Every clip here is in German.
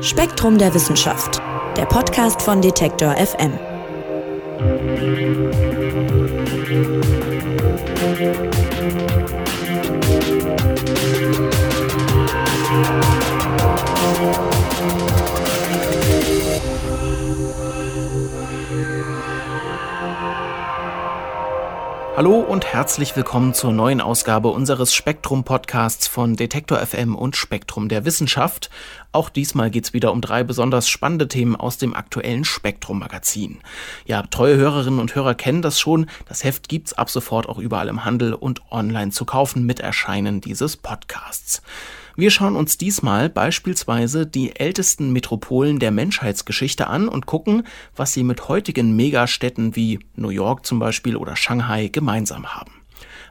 Spektrum der Wissenschaft, der Podcast von Detektor FM. Hallo und herzlich willkommen zur neuen Ausgabe unseres Spektrum-Podcasts von Detektor FM und Spektrum der Wissenschaft. Auch diesmal geht's wieder um drei besonders spannende Themen aus dem aktuellen Spektrum-Magazin. Ja, treue Hörerinnen und Hörer kennen das schon. Das Heft gibt's ab sofort auch überall im Handel und online zu kaufen mit Erscheinen dieses Podcasts. Wir schauen uns diesmal beispielsweise die ältesten Metropolen der Menschheitsgeschichte an und gucken, was sie mit heutigen Megastädten wie New York zum Beispiel oder Shanghai gemeinsam haben.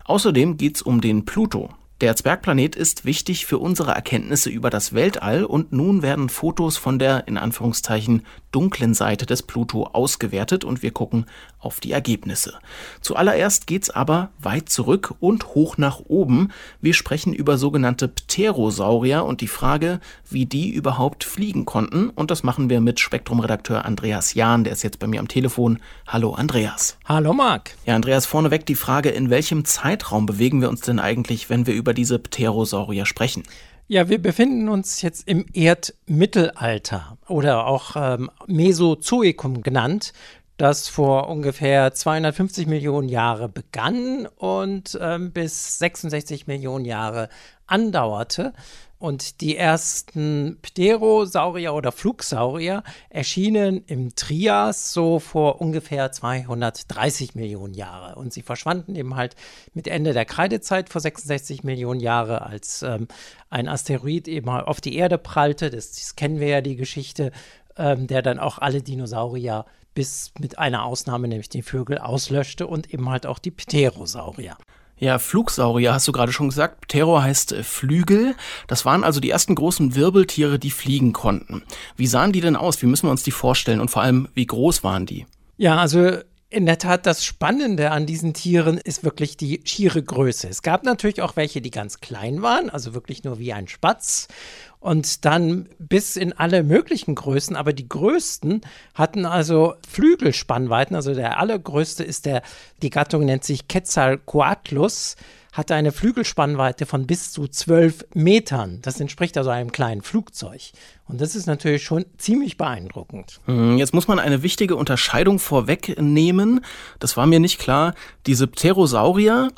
Außerdem geht's um den Pluto, der Zwergplanet ist wichtig für unsere Erkenntnisse über das Weltall und nun werden Fotos von der in Anführungszeichen dunklen Seite des Pluto ausgewertet und wir gucken auf die Ergebnisse. Zuallererst geht's aber weit zurück und hoch nach oben. Wir sprechen über sogenannte Pterosaurier und die Frage, wie die überhaupt fliegen konnten und das machen wir mit Spektrum-Redakteur Andreas Jahn, der ist jetzt bei mir am Telefon. Hallo Andreas. Hallo Marc. Ja, Andreas, vorneweg die Frage, in welchem Zeitraum bewegen wir uns denn eigentlich, wenn wir über diese Pterosaurier sprechen? Ja, wir befinden uns jetzt im Erdmittelalter oder auch ähm, Mesozoikum genannt, das vor ungefähr 250 Millionen Jahre begann und ähm, bis 66 Millionen Jahre andauerte. Und die ersten Pterosaurier oder Flugsaurier erschienen im Trias so vor ungefähr 230 Millionen Jahre. Und sie verschwanden eben halt mit Ende der Kreidezeit vor 66 Millionen Jahre, als ähm, ein Asteroid eben auf die Erde prallte. Das, das kennen wir ja die Geschichte, ähm, der dann auch alle Dinosaurier bis mit einer Ausnahme, nämlich die Vögel, auslöschte und eben halt auch die Pterosaurier. Ja, Flugsaurier hast du gerade schon gesagt. Ptero heißt äh, Flügel. Das waren also die ersten großen Wirbeltiere, die fliegen konnten. Wie sahen die denn aus? Wie müssen wir uns die vorstellen? Und vor allem, wie groß waren die? Ja, also in der Tat, das Spannende an diesen Tieren ist wirklich die schiere Größe. Es gab natürlich auch welche, die ganz klein waren, also wirklich nur wie ein Spatz und dann bis in alle möglichen Größen, aber die größten hatten also Flügelspannweiten, also der allergrößte ist der, die Gattung nennt sich Quetzalcoatlus, hatte eine Flügelspannweite von bis zu 12 Metern. Das entspricht also einem kleinen Flugzeug. Und das ist natürlich schon ziemlich beeindruckend. Hm, jetzt muss man eine wichtige Unterscheidung vorwegnehmen. Das war mir nicht klar. Diese Pterosaurier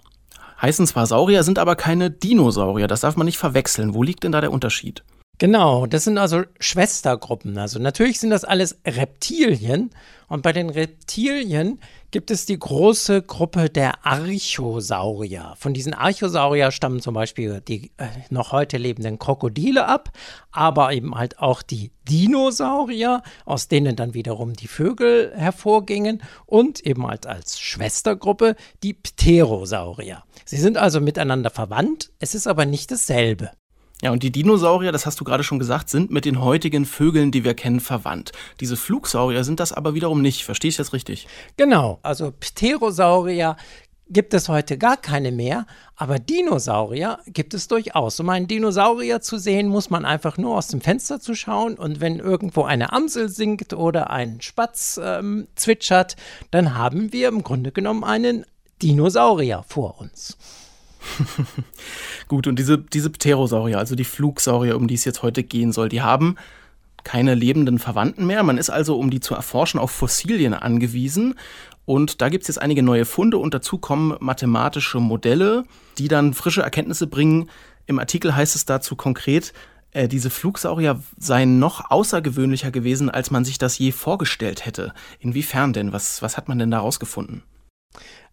heißen zwar Saurier, sind aber keine Dinosaurier. Das darf man nicht verwechseln. Wo liegt denn da der Unterschied? Genau, das sind also Schwestergruppen. Also natürlich sind das alles Reptilien und bei den Reptilien gibt es die große Gruppe der Archosaurier. Von diesen Archosaurier stammen zum Beispiel die äh, noch heute lebenden Krokodile ab, aber eben halt auch die Dinosaurier, aus denen dann wiederum die Vögel hervorgingen und eben halt als Schwestergruppe die Pterosaurier. Sie sind also miteinander verwandt, es ist aber nicht dasselbe. Ja, und die Dinosaurier, das hast du gerade schon gesagt, sind mit den heutigen Vögeln, die wir kennen, verwandt. Diese Flugsaurier sind das aber wiederum nicht. Verstehe ich das richtig? Genau. Also Pterosaurier gibt es heute gar keine mehr, aber Dinosaurier gibt es durchaus. Um einen Dinosaurier zu sehen, muss man einfach nur aus dem Fenster zu schauen und wenn irgendwo eine Amsel singt oder ein Spatz ähm, zwitschert, dann haben wir im Grunde genommen einen Dinosaurier vor uns. Gut, und diese, diese Pterosaurier, also die Flugsaurier, um die es jetzt heute gehen soll, die haben keine lebenden Verwandten mehr. Man ist also, um die zu erforschen, auf Fossilien angewiesen. Und da gibt es jetzt einige neue Funde und dazu kommen mathematische Modelle, die dann frische Erkenntnisse bringen. Im Artikel heißt es dazu konkret, äh, diese Flugsaurier seien noch außergewöhnlicher gewesen, als man sich das je vorgestellt hätte. Inwiefern denn? Was, was hat man denn da rausgefunden?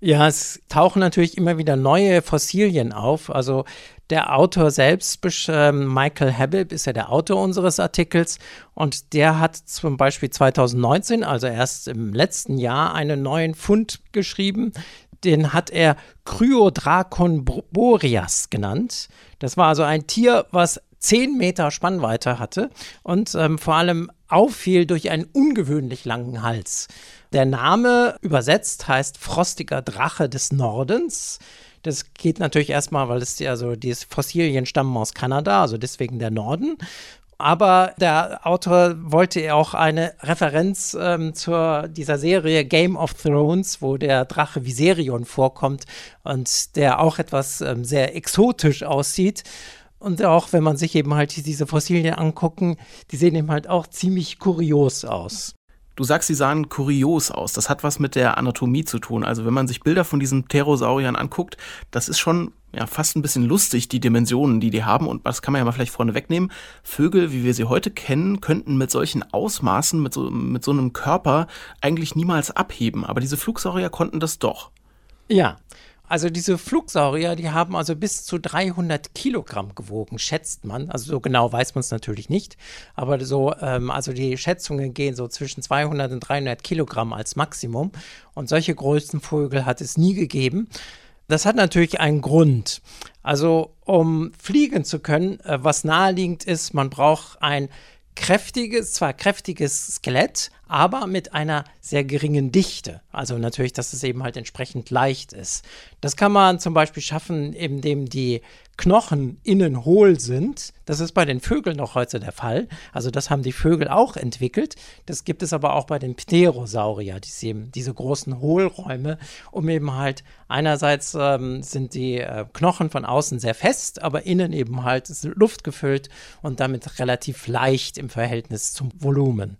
Ja, es tauchen natürlich immer wieder neue Fossilien auf. Also der Autor selbst, ähm, Michael Habib, ist ja der Autor unseres Artikels und der hat zum Beispiel 2019, also erst im letzten Jahr, einen neuen Fund geschrieben. Den hat er Cryodracon borias genannt. Das war also ein Tier, was 10 Meter Spannweite hatte und ähm, vor allem auffiel durch einen ungewöhnlich langen Hals. Der Name übersetzt heißt Frostiger Drache des Nordens. Das geht natürlich erstmal, weil es ja so, die Fossilien stammen aus Kanada, also deswegen der Norden. Aber der Autor wollte auch eine Referenz ähm, zur dieser Serie Game of Thrones, wo der Drache Viserion vorkommt und der auch etwas ähm, sehr exotisch aussieht. Und auch wenn man sich eben halt diese Fossilien angucken, die sehen eben halt auch ziemlich kurios aus. Du sagst, sie sahen kurios aus. Das hat was mit der Anatomie zu tun. Also wenn man sich Bilder von diesen Pterosauriern anguckt, das ist schon ja, fast ein bisschen lustig, die Dimensionen, die die haben. Und das kann man ja mal vielleicht vorne wegnehmen. Vögel, wie wir sie heute kennen, könnten mit solchen Ausmaßen, mit so, mit so einem Körper eigentlich niemals abheben. Aber diese Flugsaurier konnten das doch. Ja, also diese Flugsaurier, die haben also bis zu 300 Kilogramm gewogen, schätzt man. Also so genau weiß man es natürlich nicht, aber so, ähm, also die Schätzungen gehen so zwischen 200 und 300 Kilogramm als Maximum. Und solche größten Vögel hat es nie gegeben. Das hat natürlich einen Grund. Also um fliegen zu können, äh, was naheliegend ist, man braucht ein kräftiges, zwar kräftiges Skelett, aber mit einer sehr geringen Dichte. Also natürlich, dass es eben halt entsprechend leicht ist. Das kann man zum Beispiel schaffen, indem die Knochen innen hohl sind. Das ist bei den Vögeln noch heute der Fall. Also das haben die Vögel auch entwickelt. Das gibt es aber auch bei den Pterosaurier, diese, diese großen Hohlräume, um eben halt einerseits ähm, sind die äh, Knochen von außen sehr fest, aber innen eben halt ist Luft gefüllt und damit relativ leicht im Verhältnis zum Volumen.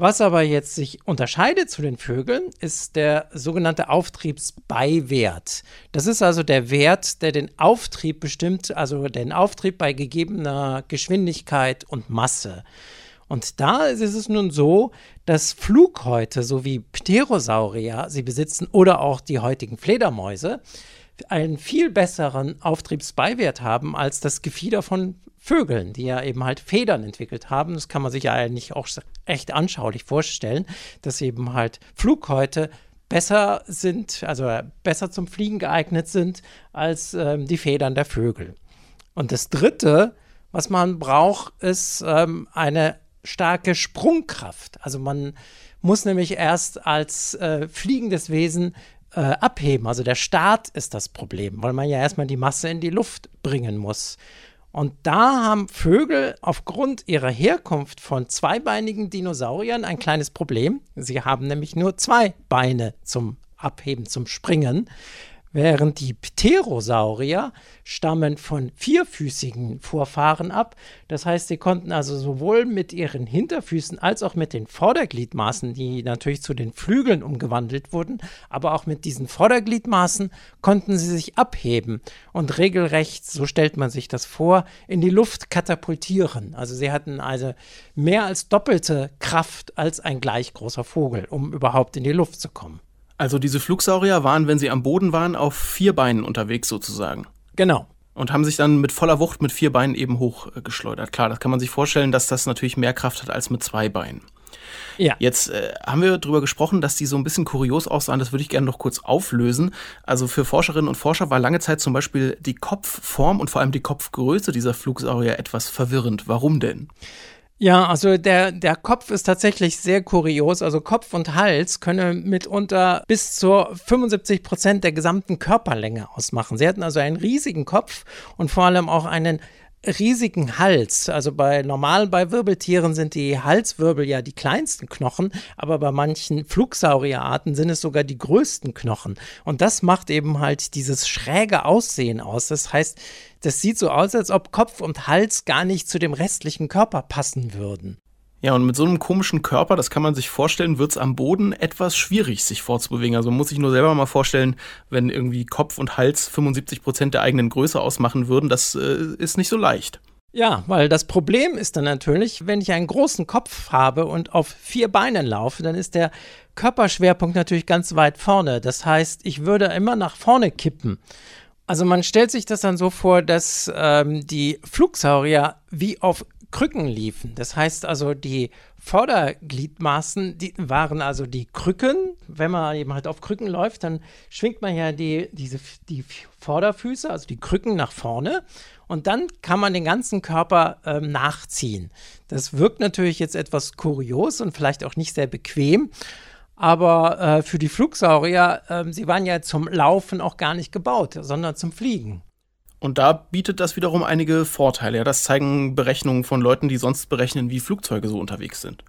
Was aber jetzt sich unterscheidet zu den Vögeln, ist der sogenannte Auftriebsbeiwert. Das ist also der Wert, der den Auftrieb bestimmt, also den Auftrieb bei gegebener Geschwindigkeit und Masse. Und da ist es nun so, dass Flughäute sowie Pterosaurier sie besitzen oder auch die heutigen Fledermäuse einen viel besseren Auftriebsbeiwert haben als das Gefieder von Vögeln, die ja eben halt Federn entwickelt haben. Das kann man sich ja eigentlich auch echt anschaulich vorstellen, dass eben halt Flughäute besser sind, also besser zum Fliegen geeignet sind als ähm, die Federn der Vögel. Und das Dritte, was man braucht, ist ähm, eine starke Sprungkraft. Also man muss nämlich erst als äh, fliegendes Wesen äh, abheben. Also der Start ist das Problem, weil man ja erstmal die Masse in die Luft bringen muss. Und da haben Vögel aufgrund ihrer Herkunft von zweibeinigen Dinosauriern ein kleines Problem. Sie haben nämlich nur zwei Beine zum Abheben, zum Springen während die Pterosaurier stammen von vierfüßigen Vorfahren ab. Das heißt, sie konnten also sowohl mit ihren Hinterfüßen als auch mit den Vordergliedmaßen, die natürlich zu den Flügeln umgewandelt wurden, aber auch mit diesen Vordergliedmaßen konnten sie sich abheben und regelrecht, so stellt man sich das vor, in die Luft katapultieren. Also sie hatten also mehr als doppelte Kraft als ein gleich großer Vogel, um überhaupt in die Luft zu kommen. Also diese Flugsaurier waren, wenn sie am Boden waren, auf vier Beinen unterwegs sozusagen. Genau. Und haben sich dann mit voller Wucht mit vier Beinen eben hochgeschleudert. Klar, das kann man sich vorstellen, dass das natürlich mehr Kraft hat als mit zwei Beinen. Ja. Jetzt äh, haben wir darüber gesprochen, dass die so ein bisschen kurios aussahen. Das würde ich gerne noch kurz auflösen. Also für Forscherinnen und Forscher war lange Zeit zum Beispiel die Kopfform und vor allem die Kopfgröße dieser Flugsaurier etwas verwirrend. Warum denn? Ja, also der, der Kopf ist tatsächlich sehr kurios. Also Kopf und Hals können mitunter bis zu 75 Prozent der gesamten Körperlänge ausmachen. Sie hatten also einen riesigen Kopf und vor allem auch einen riesigen Hals. Also bei normal bei Wirbeltieren sind die Halswirbel ja die kleinsten Knochen, aber bei manchen Flugsaurierarten sind es sogar die größten Knochen. Und das macht eben halt dieses schräge Aussehen aus. Das heißt, das sieht so aus, als ob Kopf und Hals gar nicht zu dem restlichen Körper passen würden. Ja, und mit so einem komischen Körper, das kann man sich vorstellen, wird es am Boden etwas schwierig, sich vorzubewegen. Also man muss sich nur selber mal vorstellen, wenn irgendwie Kopf und Hals 75 Prozent der eigenen Größe ausmachen würden, das äh, ist nicht so leicht. Ja, weil das Problem ist dann natürlich, wenn ich einen großen Kopf habe und auf vier Beinen laufe, dann ist der Körperschwerpunkt natürlich ganz weit vorne. Das heißt, ich würde immer nach vorne kippen. Also man stellt sich das dann so vor, dass ähm, die Flugsaurier wie auf Krücken liefen. Das heißt also, die Vordergliedmaßen, die waren also die Krücken. Wenn man eben halt auf Krücken läuft, dann schwingt man ja die, diese, die Vorderfüße, also die Krücken nach vorne. Und dann kann man den ganzen Körper ähm, nachziehen. Das wirkt natürlich jetzt etwas kurios und vielleicht auch nicht sehr bequem. Aber äh, für die Flugsaurier, äh, sie waren ja zum Laufen auch gar nicht gebaut, sondern zum Fliegen. Und da bietet das wiederum einige Vorteile. Ja, das zeigen Berechnungen von Leuten, die sonst berechnen, wie Flugzeuge so unterwegs sind.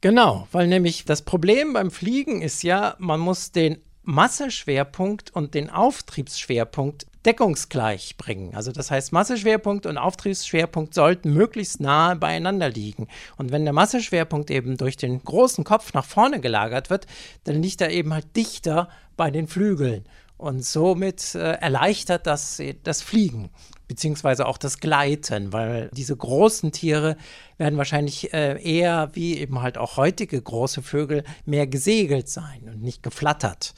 Genau, weil nämlich das Problem beim Fliegen ist ja, man muss den Masseschwerpunkt und den Auftriebsschwerpunkt deckungsgleich bringen. Also das heißt, Masseschwerpunkt und Auftriebsschwerpunkt sollten möglichst nahe beieinander liegen. Und wenn der Masseschwerpunkt eben durch den großen Kopf nach vorne gelagert wird, dann liegt er eben halt dichter bei den Flügeln. Und somit äh, erleichtert das das Fliegen beziehungsweise auch das Gleiten, weil diese großen Tiere werden wahrscheinlich äh, eher wie eben halt auch heutige große Vögel mehr gesegelt sein und nicht geflattert.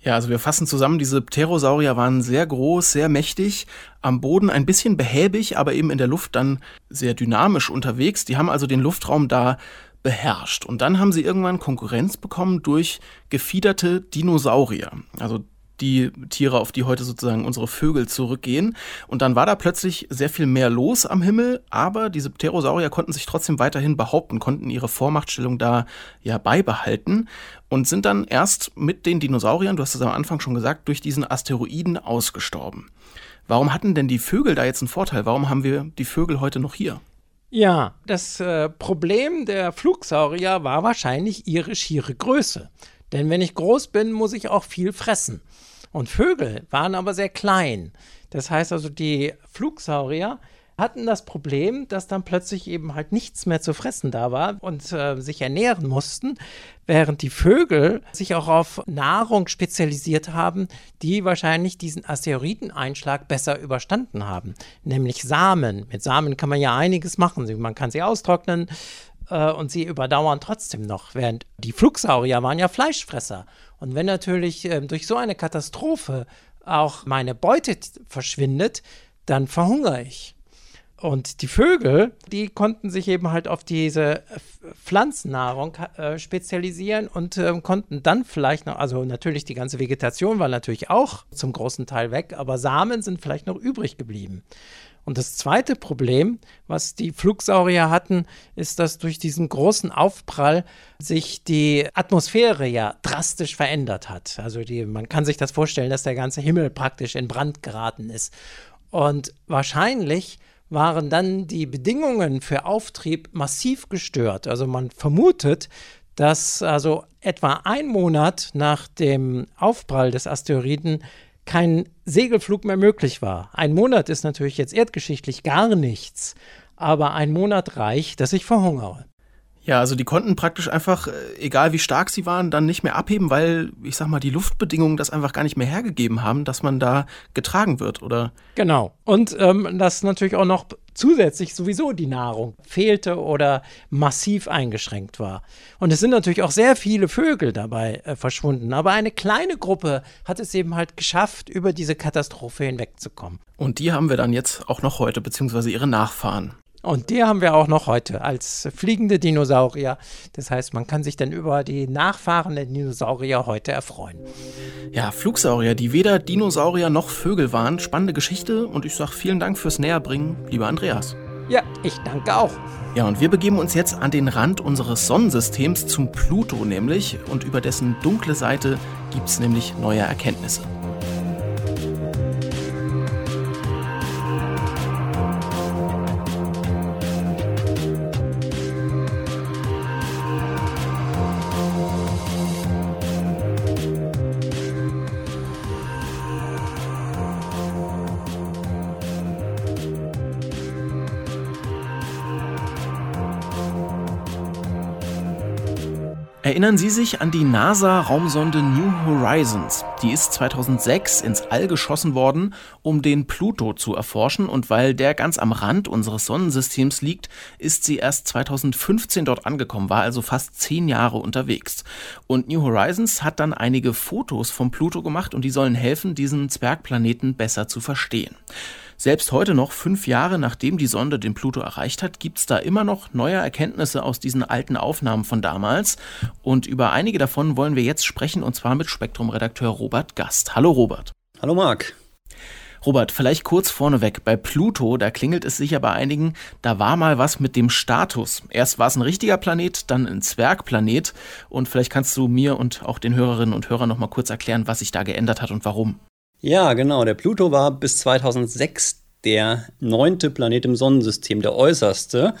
Ja, also wir fassen zusammen, diese Pterosaurier waren sehr groß, sehr mächtig, am Boden ein bisschen behäbig, aber eben in der Luft dann sehr dynamisch unterwegs. Die haben also den Luftraum da beherrscht. Und dann haben sie irgendwann Konkurrenz bekommen durch gefiederte Dinosaurier. Also die Tiere, auf die heute sozusagen unsere Vögel zurückgehen. Und dann war da plötzlich sehr viel mehr los am Himmel, aber diese Pterosaurier konnten sich trotzdem weiterhin behaupten, konnten ihre Vormachtstellung da ja beibehalten und sind dann erst mit den Dinosauriern, du hast es am Anfang schon gesagt, durch diesen Asteroiden ausgestorben. Warum hatten denn die Vögel da jetzt einen Vorteil? Warum haben wir die Vögel heute noch hier? Ja, das äh, Problem der Flugsaurier war wahrscheinlich ihre schiere Größe. Denn wenn ich groß bin, muss ich auch viel fressen. Und Vögel waren aber sehr klein. Das heißt also, die Flugsaurier hatten das Problem, dass dann plötzlich eben halt nichts mehr zu fressen da war und äh, sich ernähren mussten, während die Vögel sich auch auf Nahrung spezialisiert haben, die wahrscheinlich diesen Asteroideneinschlag besser überstanden haben, nämlich Samen. Mit Samen kann man ja einiges machen. Man kann sie austrocknen, äh, und sie überdauern trotzdem noch, während die Flugsaurier waren ja Fleischfresser. Und wenn natürlich äh, durch so eine Katastrophe auch meine Beute verschwindet, dann verhungere ich. Und die Vögel, die konnten sich eben halt auf diese Pflanzennahrung äh, spezialisieren und äh, konnten dann vielleicht noch, also natürlich die ganze Vegetation war natürlich auch zum großen Teil weg, aber Samen sind vielleicht noch übrig geblieben. Und das zweite Problem, was die Flugsaurier hatten, ist, dass durch diesen großen Aufprall sich die Atmosphäre ja drastisch verändert hat. Also die, man kann sich das vorstellen, dass der ganze Himmel praktisch in Brand geraten ist. Und wahrscheinlich waren dann die Bedingungen für Auftrieb massiv gestört. Also man vermutet, dass also etwa ein Monat nach dem Aufprall des Asteroiden kein Segelflug mehr möglich war. Ein Monat ist natürlich jetzt erdgeschichtlich gar nichts, aber ein Monat reicht, dass ich verhungere. Ja, also die konnten praktisch einfach, äh, egal wie stark sie waren, dann nicht mehr abheben, weil, ich sag mal, die Luftbedingungen das einfach gar nicht mehr hergegeben haben, dass man da getragen wird, oder? Genau. Und ähm, dass natürlich auch noch zusätzlich sowieso die Nahrung fehlte oder massiv eingeschränkt war. Und es sind natürlich auch sehr viele Vögel dabei äh, verschwunden, aber eine kleine Gruppe hat es eben halt geschafft, über diese Katastrophe hinwegzukommen. Und die haben wir dann jetzt auch noch heute, beziehungsweise ihre Nachfahren. Und die haben wir auch noch heute als fliegende Dinosaurier. Das heißt, man kann sich dann über die Nachfahren der Dinosaurier heute erfreuen. Ja, Flugsaurier, die weder Dinosaurier noch Vögel waren. Spannende Geschichte und ich sage vielen Dank fürs Näherbringen, lieber Andreas. Ja, ich danke auch. Ja, und wir begeben uns jetzt an den Rand unseres Sonnensystems zum Pluto nämlich und über dessen dunkle Seite gibt es nämlich neue Erkenntnisse. Erinnern Sie sich an die NASA-Raumsonde New Horizons? Die ist 2006 ins All geschossen worden, um den Pluto zu erforschen und weil der ganz am Rand unseres Sonnensystems liegt, ist sie erst 2015 dort angekommen, war also fast zehn Jahre unterwegs. Und New Horizons hat dann einige Fotos vom Pluto gemacht und die sollen helfen, diesen Zwergplaneten besser zu verstehen. Selbst heute noch, fünf Jahre nachdem die Sonde den Pluto erreicht hat, gibt es da immer noch neue Erkenntnisse aus diesen alten Aufnahmen von damals. Und über einige davon wollen wir jetzt sprechen, und zwar mit Spektrum-Redakteur Robert Gast. Hallo Robert. Hallo Marc. Robert, vielleicht kurz vorneweg. Bei Pluto, da klingelt es sicher bei einigen, da war mal was mit dem Status. Erst war es ein richtiger Planet, dann ein Zwergplanet. Und vielleicht kannst du mir und auch den Hörerinnen und Hörern noch mal kurz erklären, was sich da geändert hat und warum. Ja, genau. Der Pluto war bis 2006 der neunte Planet im Sonnensystem, der äußerste.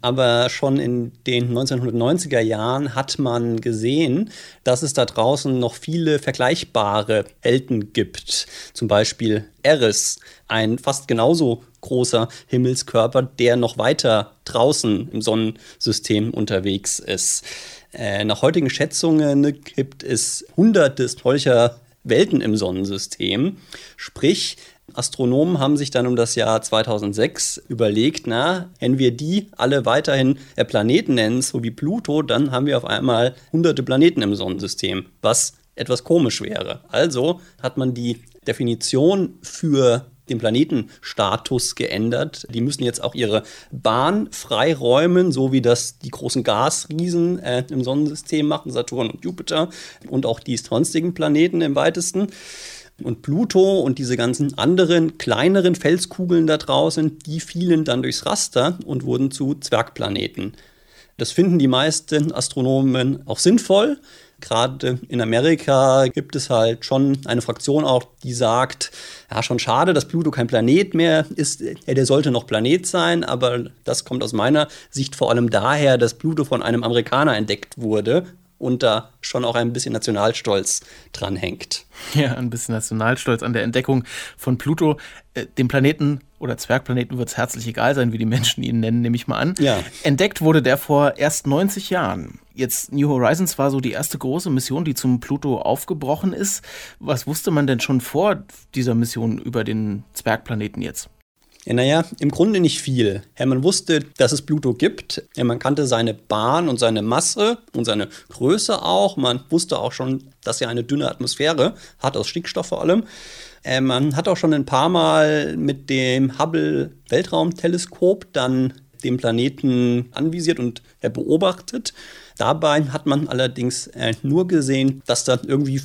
Aber schon in den 1990er Jahren hat man gesehen, dass es da draußen noch viele vergleichbare Welten gibt. Zum Beispiel Eris, ein fast genauso großer Himmelskörper, der noch weiter draußen im Sonnensystem unterwegs ist. Äh, nach heutigen Schätzungen gibt es hunderte solcher Welten im Sonnensystem. Sprich, Astronomen haben sich dann um das Jahr 2006 überlegt, na, wenn wir die alle weiterhin Planeten nennen, so wie Pluto, dann haben wir auf einmal hunderte Planeten im Sonnensystem, was etwas komisch wäre. Also hat man die Definition für den Planetenstatus geändert. Die müssen jetzt auch ihre Bahn freiräumen, so wie das die großen Gasriesen äh, im Sonnensystem machen, Saturn und Jupiter und auch die sonstigen Planeten im weitesten. Und Pluto und diese ganzen anderen kleineren Felskugeln da draußen, die fielen dann durchs Raster und wurden zu Zwergplaneten. Das finden die meisten Astronomen auch sinnvoll. Gerade in Amerika gibt es halt schon eine Fraktion auch, die sagt, ja, schon schade, dass Pluto kein Planet mehr ist. Der sollte noch Planet sein, aber das kommt aus meiner Sicht vor allem daher, dass Pluto von einem Amerikaner entdeckt wurde und da schon auch ein bisschen Nationalstolz dran hängt. Ja, ein bisschen Nationalstolz an der Entdeckung von Pluto. Äh, dem Planeten oder Zwergplaneten wird es herzlich egal sein, wie die Menschen ihn nennen, nehme ich mal an. Ja. Entdeckt wurde der vor erst 90 Jahren. Jetzt New Horizons war so die erste große Mission, die zum Pluto aufgebrochen ist. Was wusste man denn schon vor dieser Mission über den Zwergplaneten jetzt? Ja, naja, im Grunde nicht viel. Ja, man wusste, dass es Pluto gibt. Ja, man kannte seine Bahn und seine Masse und seine Größe auch. Man wusste auch schon, dass er eine dünne Atmosphäre hat, aus Stickstoff vor allem. Äh, man hat auch schon ein paar Mal mit dem Hubble Weltraumteleskop dann den Planeten anvisiert und äh, beobachtet. Dabei hat man allerdings äh, nur gesehen, dass da irgendwie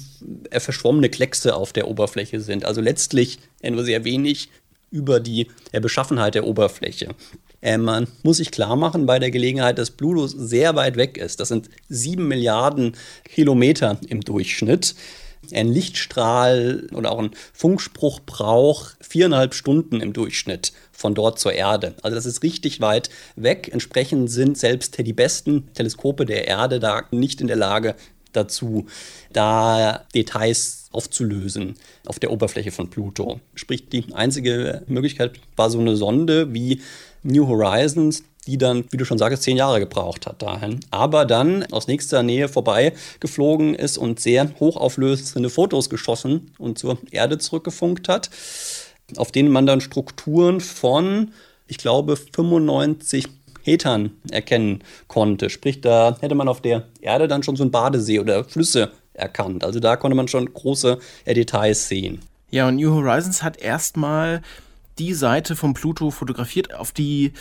äh, verschwommene Kleckse auf der Oberfläche sind. Also letztlich äh, nur sehr wenig über die äh, Beschaffenheit der Oberfläche. Äh, man muss sich klar machen bei der Gelegenheit, dass Pluto sehr weit weg ist. Das sind sieben Milliarden Kilometer im Durchschnitt. Ein Lichtstrahl oder auch ein Funkspruch braucht viereinhalb Stunden im Durchschnitt von dort zur Erde. Also das ist richtig weit weg. Entsprechend sind selbst die besten Teleskope der Erde da nicht in der Lage dazu, da Details aufzulösen auf der Oberfläche von Pluto. Sprich, die einzige Möglichkeit war so eine Sonde wie New Horizons, die dann, wie du schon sagst, zehn Jahre gebraucht hat dahin. Aber dann aus nächster Nähe vorbei geflogen ist und sehr hochauflösende Fotos geschossen und zur Erde zurückgefunkt hat, auf denen man dann Strukturen von, ich glaube, 95 Metern erkennen konnte. Sprich, da hätte man auf der Erde dann schon so einen Badesee oder Flüsse erkannt. Also da konnte man schon große Details sehen. Ja, und New Horizons hat erstmal die Seite vom Pluto fotografiert, auf die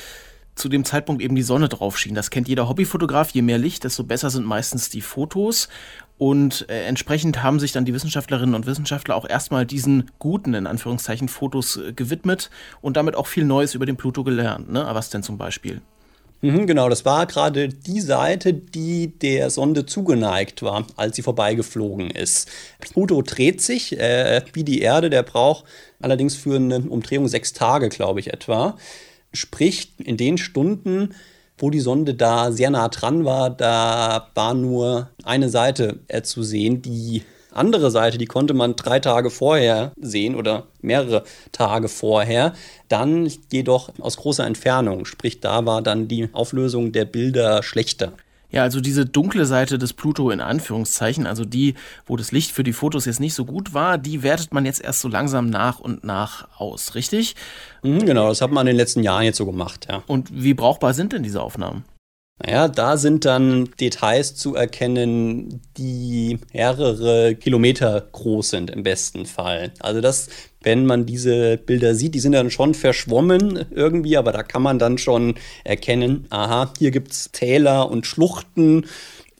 zu dem Zeitpunkt eben die Sonne drauf schien. Das kennt jeder Hobbyfotograf. Je mehr Licht, desto besser sind meistens die Fotos. Und äh, entsprechend haben sich dann die Wissenschaftlerinnen und Wissenschaftler auch erstmal diesen guten, in Anführungszeichen, Fotos äh, gewidmet und damit auch viel Neues über den Pluto gelernt. Ne? Was denn zum Beispiel? Mhm, genau, das war gerade die Seite, die der Sonde zugeneigt war, als sie vorbeigeflogen ist. Pluto dreht sich äh, wie die Erde, der braucht allerdings für eine Umdrehung sechs Tage, glaube ich, etwa. Sprich, in den Stunden, wo die Sonde da sehr nah dran war, da war nur eine Seite zu sehen, die andere Seite, die konnte man drei Tage vorher sehen oder mehrere Tage vorher. Dann jedoch aus großer Entfernung, sprich da war dann die Auflösung der Bilder schlechter. Ja, also diese dunkle Seite des Pluto in Anführungszeichen, also die, wo das Licht für die Fotos jetzt nicht so gut war, die wertet man jetzt erst so langsam nach und nach aus, richtig? Mhm, genau, das hat man in den letzten Jahren jetzt so gemacht, ja. Und wie brauchbar sind denn diese Aufnahmen? Naja, da sind dann Details zu erkennen, die mehrere Kilometer groß sind im besten Fall. Also das, wenn man diese Bilder sieht, die sind dann schon verschwommen irgendwie, aber da kann man dann schon erkennen, aha, hier gibt es Täler und Schluchten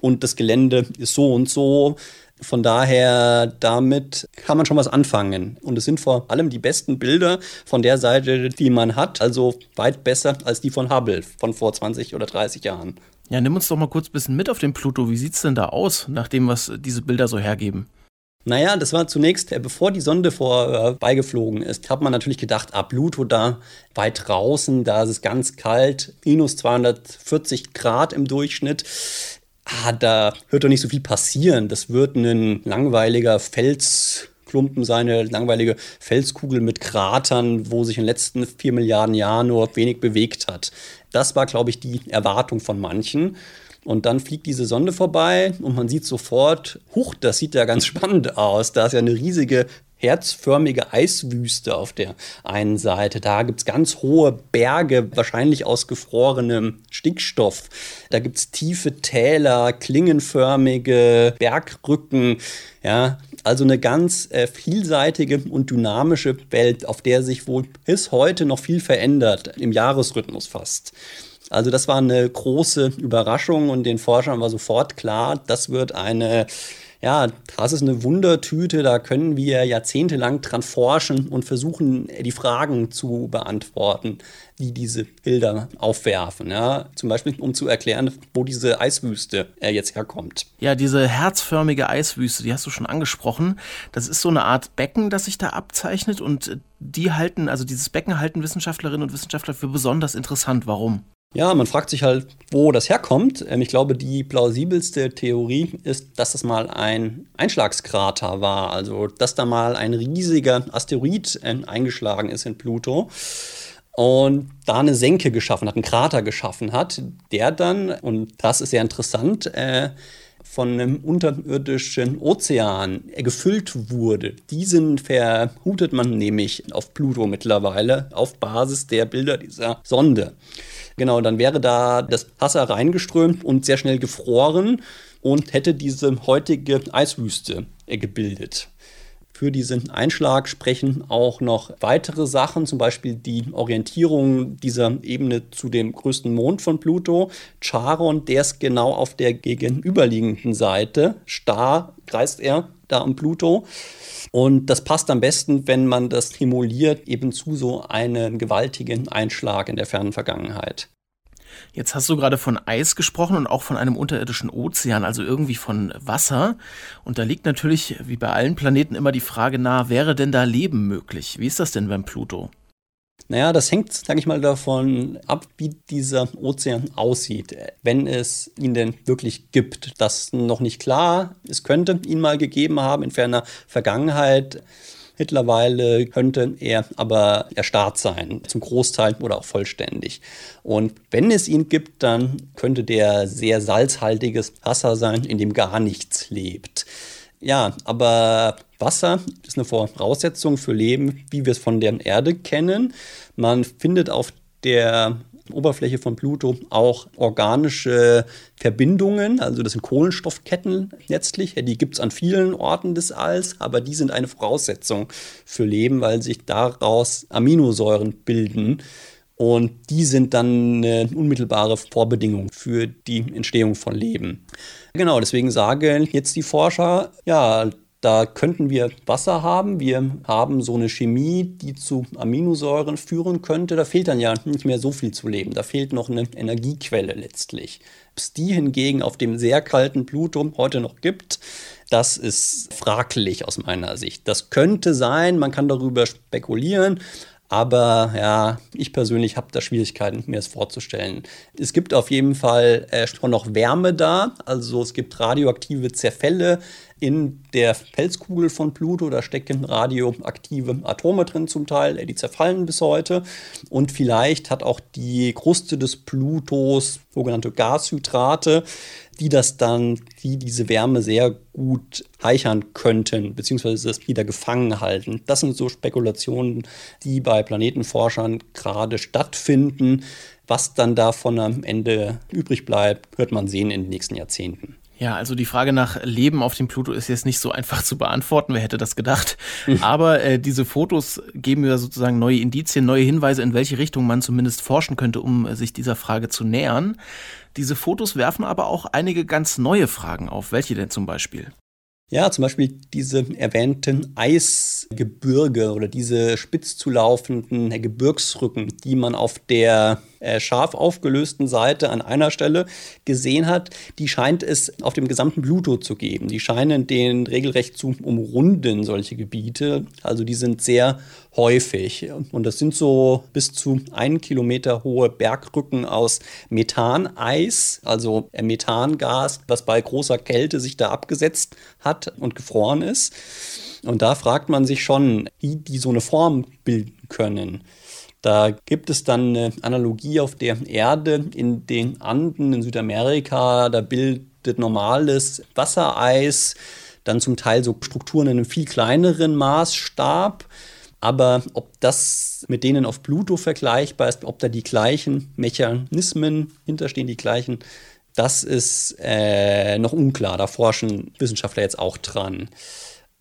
und das Gelände ist so und so. Von daher, damit kann man schon was anfangen. Und es sind vor allem die besten Bilder von der Seite, die man hat. Also weit besser als die von Hubble von vor 20 oder 30 Jahren. Ja, nimm uns doch mal kurz ein bisschen mit auf den Pluto. Wie sieht es denn da aus, nach dem, was diese Bilder so hergeben? Naja, das war zunächst, äh, bevor die Sonde vorbeigeflogen ist, hat man natürlich gedacht, ah, Pluto da weit draußen, da ist es ganz kalt, minus 240 Grad im Durchschnitt. Ah, da wird doch nicht so viel passieren. Das wird ein langweiliger Felsklumpen sein, eine langweilige Felskugel mit Kratern, wo sich in den letzten vier Milliarden Jahren nur wenig bewegt hat. Das war, glaube ich, die Erwartung von manchen. Und dann fliegt diese Sonde vorbei und man sieht sofort, huch, das sieht ja ganz spannend aus. Da ist ja eine riesige herzförmige Eiswüste auf der einen Seite. Da gibt es ganz hohe Berge, wahrscheinlich aus gefrorenem Stickstoff. Da gibt es tiefe Täler, klingenförmige Bergrücken. Ja, also eine ganz äh, vielseitige und dynamische Welt, auf der sich wohl bis heute noch viel verändert, im Jahresrhythmus fast. Also das war eine große Überraschung und den Forschern war sofort klar, das wird eine ja, das ist eine Wundertüte, da können wir jahrzehntelang dran forschen und versuchen, die Fragen zu beantworten, die diese Bilder aufwerfen. Ja? Zum Beispiel, um zu erklären, wo diese Eiswüste äh, jetzt herkommt. Ja, diese herzförmige Eiswüste, die hast du schon angesprochen. Das ist so eine Art Becken, das sich da abzeichnet und die halten, also dieses Becken halten Wissenschaftlerinnen und Wissenschaftler für besonders interessant. Warum? Ja, man fragt sich halt, wo das herkommt. Ähm, ich glaube, die plausibelste Theorie ist, dass das mal ein Einschlagskrater war. Also, dass da mal ein riesiger Asteroid äh, eingeschlagen ist in Pluto und da eine Senke geschaffen hat, einen Krater geschaffen hat, der dann, und das ist sehr interessant, äh, von einem unterirdischen Ozean gefüllt wurde. Diesen verhutet man nämlich auf Pluto mittlerweile auf Basis der Bilder dieser Sonde. Genau, dann wäre da das Wasser reingeströmt und sehr schnell gefroren und hätte diese heutige Eiswüste gebildet. Für diesen Einschlag sprechen auch noch weitere Sachen, zum Beispiel die Orientierung dieser Ebene zu dem größten Mond von Pluto, Charon, der ist genau auf der gegenüberliegenden Seite. Star kreist er da am Pluto. Und das passt am besten, wenn man das simuliert, eben zu so einem gewaltigen Einschlag in der fernen Vergangenheit. Jetzt hast du gerade von Eis gesprochen und auch von einem unterirdischen Ozean, also irgendwie von Wasser. Und da liegt natürlich, wie bei allen Planeten, immer die Frage nahe, wäre denn da Leben möglich? Wie ist das denn beim Pluto? Naja, das hängt, sage ich mal, davon ab, wie dieser Ozean aussieht. Wenn es ihn denn wirklich gibt, das noch nicht klar. Es könnte ihn mal gegeben haben in ferner Vergangenheit. Mittlerweile könnte er aber erstarrt sein, zum Großteil oder auch vollständig. Und wenn es ihn gibt, dann könnte der sehr salzhaltiges Wasser sein, in dem gar nichts lebt. Ja, aber Wasser ist eine Voraussetzung für Leben, wie wir es von der Erde kennen. Man findet auf der Oberfläche von Pluto auch organische Verbindungen, also das sind Kohlenstoffketten letztlich. Die gibt es an vielen Orten des Alls, aber die sind eine Voraussetzung für Leben, weil sich daraus Aminosäuren bilden. Und die sind dann eine unmittelbare Vorbedingung für die Entstehung von Leben. Genau, deswegen sagen jetzt die Forscher, ja, da könnten wir Wasser haben. Wir haben so eine Chemie, die zu Aminosäuren führen könnte. Da fehlt dann ja nicht mehr so viel zu leben. Da fehlt noch eine Energiequelle letztlich. Ob es die hingegen auf dem sehr kalten Pluto heute noch gibt, das ist fraglich aus meiner Sicht. Das könnte sein, man kann darüber spekulieren. Aber ja, ich persönlich habe da Schwierigkeiten, mir das vorzustellen. Es gibt auf jeden Fall äh, schon noch Wärme da. Also es gibt radioaktive Zerfälle in der Felskugel von Pluto. Da stecken radioaktive Atome drin zum Teil. Äh, die zerfallen bis heute. Und vielleicht hat auch die Kruste des Plutos sogenannte Gashydrate die das dann, die diese Wärme sehr gut heichern könnten, beziehungsweise es wieder gefangen halten. Das sind so Spekulationen, die bei Planetenforschern gerade stattfinden. Was dann davon am Ende übrig bleibt, wird man sehen in den nächsten Jahrzehnten. Ja, also die Frage nach Leben auf dem Pluto ist jetzt nicht so einfach zu beantworten. Wer hätte das gedacht? Hm. Aber äh, diese Fotos geben mir sozusagen neue Indizien, neue Hinweise, in welche Richtung man zumindest forschen könnte, um äh, sich dieser Frage zu nähern. Diese Fotos werfen aber auch einige ganz neue Fragen auf. Welche denn zum Beispiel? Ja, zum Beispiel diese erwähnten Eisgebirge oder diese spitz zulaufenden Gebirgsrücken, die man auf der äh, scharf aufgelösten Seite an einer Stelle gesehen hat, die scheint es auf dem gesamten Pluto zu geben. Die scheinen den regelrecht zu umrunden, solche Gebiete. Also die sind sehr häufig. Und das sind so bis zu einen Kilometer hohe Bergrücken aus Methaneis, also Methangas, was bei großer Kälte sich da abgesetzt hat und gefroren ist. Und da fragt man sich schon, wie die so eine Form bilden können. Da gibt es dann eine Analogie auf der Erde in den Anden in Südamerika. Da bildet normales Wassereis dann zum Teil so Strukturen in einem viel kleineren Maßstab. Aber ob das mit denen auf Pluto vergleichbar ist, ob da die gleichen Mechanismen hinterstehen, die gleichen, das ist äh, noch unklar. Da forschen Wissenschaftler jetzt auch dran.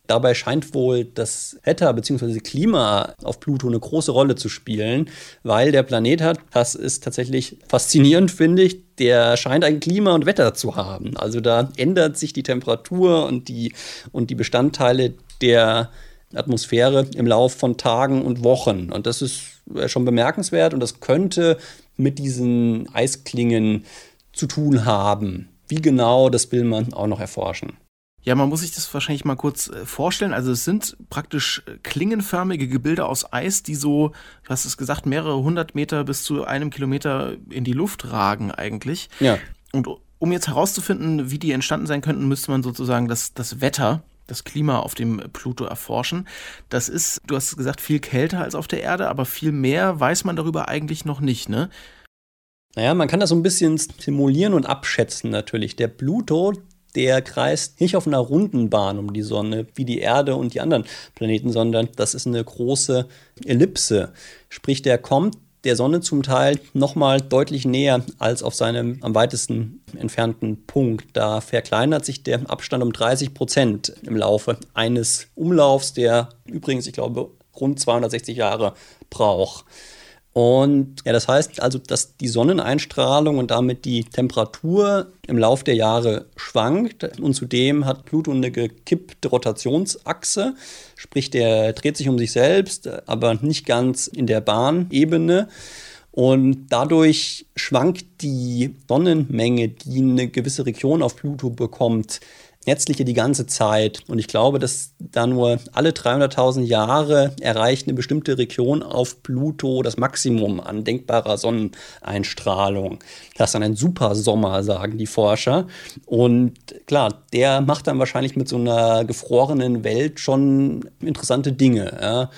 Dabei scheint wohl das Wetter bzw. Klima auf Pluto eine große Rolle zu spielen, weil der Planet hat, das ist tatsächlich faszinierend, finde ich, der scheint ein Klima und Wetter zu haben. Also da ändert sich die Temperatur und die, und die Bestandteile der Atmosphäre im Laufe von Tagen und Wochen. Und das ist schon bemerkenswert und das könnte mit diesen Eisklingen zu tun haben. Wie genau, das will man auch noch erforschen. Ja, man muss sich das wahrscheinlich mal kurz äh, vorstellen. Also es sind praktisch äh, klingenförmige Gebilde aus Eis, die so, du hast es gesagt, mehrere hundert Meter bis zu einem Kilometer in die Luft ragen eigentlich. Ja. Und um jetzt herauszufinden, wie die entstanden sein könnten, müsste man sozusagen das, das Wetter, das Klima auf dem Pluto erforschen. Das ist, du hast gesagt, viel kälter als auf der Erde, aber viel mehr weiß man darüber eigentlich noch nicht, ne? Naja, man kann das so ein bisschen simulieren und abschätzen natürlich. Der Pluto, der kreist nicht auf einer runden Bahn um die Sonne wie die Erde und die anderen Planeten, sondern das ist eine große Ellipse. Sprich, der kommt der Sonne zum Teil nochmal deutlich näher als auf seinem am weitesten entfernten Punkt. Da verkleinert sich der Abstand um 30 Prozent im Laufe eines Umlaufs, der übrigens, ich glaube, rund 260 Jahre braucht. Und ja, das heißt also, dass die Sonneneinstrahlung und damit die Temperatur im Laufe der Jahre schwankt. Und zudem hat Pluto eine gekippte Rotationsachse, sprich, der dreht sich um sich selbst, aber nicht ganz in der Bahnebene. Und dadurch schwankt die Sonnenmenge, die eine gewisse Region auf Pluto bekommt, Netzliche die ganze Zeit. Und ich glaube, dass da nur alle 300.000 Jahre erreicht eine bestimmte Region auf Pluto das Maximum an denkbarer Sonneneinstrahlung. Das ist dann ein Supersommer, sagen die Forscher. Und klar, der macht dann wahrscheinlich mit so einer gefrorenen Welt schon interessante Dinge. Ja.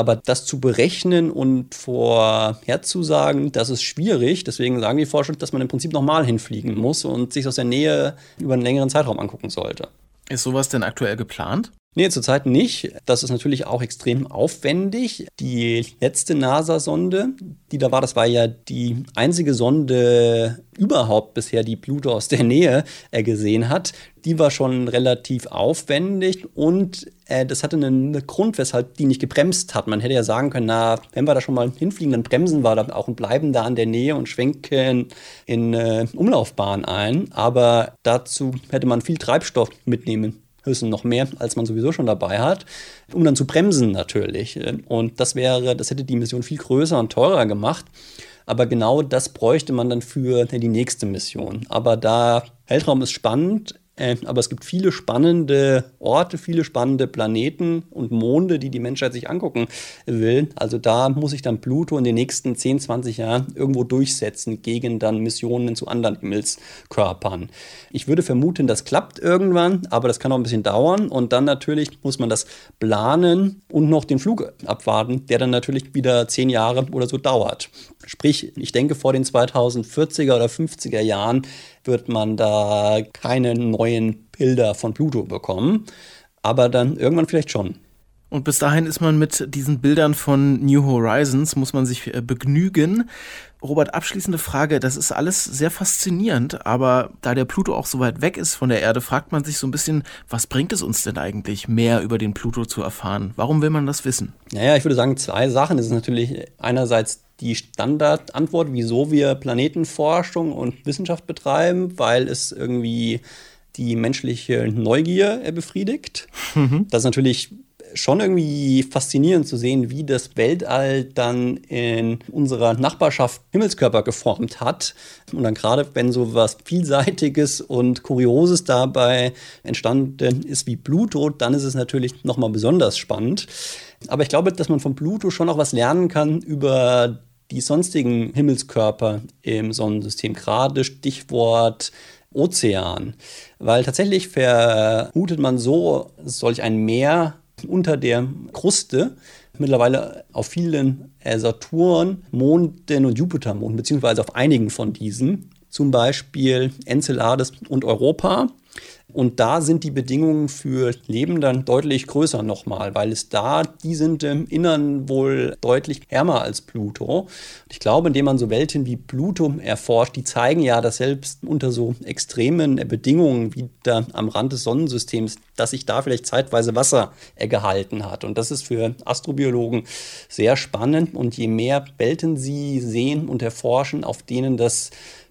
Aber das zu berechnen und vorherzusagen, das ist schwierig. Deswegen sagen die Forscher, dass man im Prinzip nochmal hinfliegen muss und sich aus der Nähe über einen längeren Zeitraum angucken sollte. Ist sowas denn aktuell geplant? Nee, zurzeit nicht. Das ist natürlich auch extrem aufwendig. Die letzte NASA-Sonde, die da war, das war ja die einzige Sonde überhaupt bisher, die Pluto aus der Nähe äh, gesehen hat. Die war schon relativ aufwendig und äh, das hatte einen Grund, weshalb die nicht gebremst hat. Man hätte ja sagen können, na, wenn wir da schon mal hinfliegen, dann bremsen wir da auch und bleiben da an der Nähe und schwenken in äh, Umlaufbahn ein. Aber dazu hätte man viel Treibstoff mitnehmen höchstens noch mehr, als man sowieso schon dabei hat, um dann zu bremsen natürlich. Und das wäre, das hätte die Mission viel größer und teurer gemacht. Aber genau das bräuchte man dann für die nächste Mission. Aber da Weltraum ist spannend, aber es gibt viele spannende Orte, viele spannende Planeten und Monde, die die Menschheit sich angucken will. Also da muss sich dann Pluto in den nächsten 10, 20 Jahren irgendwo durchsetzen gegen dann Missionen zu anderen Himmelskörpern. Ich würde vermuten, das klappt irgendwann, aber das kann auch ein bisschen dauern. Und dann natürlich muss man das planen und noch den Flug abwarten, der dann natürlich wieder 10 Jahre oder so dauert. Sprich, ich denke, vor den 2040er oder 50er Jahren wird man da keine neuen Bilder von Pluto bekommen. Aber dann irgendwann vielleicht schon. Und bis dahin ist man mit diesen Bildern von New Horizons, muss man sich äh, begnügen. Robert, abschließende Frage. Das ist alles sehr faszinierend, aber da der Pluto auch so weit weg ist von der Erde, fragt man sich so ein bisschen, was bringt es uns denn eigentlich, mehr über den Pluto zu erfahren? Warum will man das wissen? Naja, ich würde sagen, zwei Sachen. Es ist natürlich einerseits die Standardantwort, wieso wir Planetenforschung und Wissenschaft betreiben, weil es irgendwie die menschliche Neugier befriedigt. Mhm. Das ist natürlich schon irgendwie faszinierend zu sehen, wie das Weltall dann in unserer Nachbarschaft Himmelskörper geformt hat. Und dann gerade, wenn so was Vielseitiges und Kurioses dabei entstanden ist wie Pluto, dann ist es natürlich nochmal besonders spannend. Aber ich glaube, dass man von Pluto schon auch was lernen kann über die sonstigen Himmelskörper im Sonnensystem. Gerade Stichwort Ozean. Weil tatsächlich vermutet man so solch ein Meer unter der Kruste mittlerweile auf vielen Saturn, Monden und Jupitermonden, beziehungsweise auf einigen von diesen, zum Beispiel Enceladus und Europa. Und da sind die Bedingungen für Leben dann deutlich größer nochmal, weil es da, die sind im Innern wohl deutlich ärmer als Pluto. Ich glaube, indem man so Welten wie Pluto erforscht, die zeigen ja, dass selbst unter so extremen Bedingungen wie da am Rand des Sonnensystems, dass sich da vielleicht zeitweise Wasser gehalten hat. Und das ist für Astrobiologen sehr spannend. Und je mehr Welten sie sehen und erforschen, auf denen das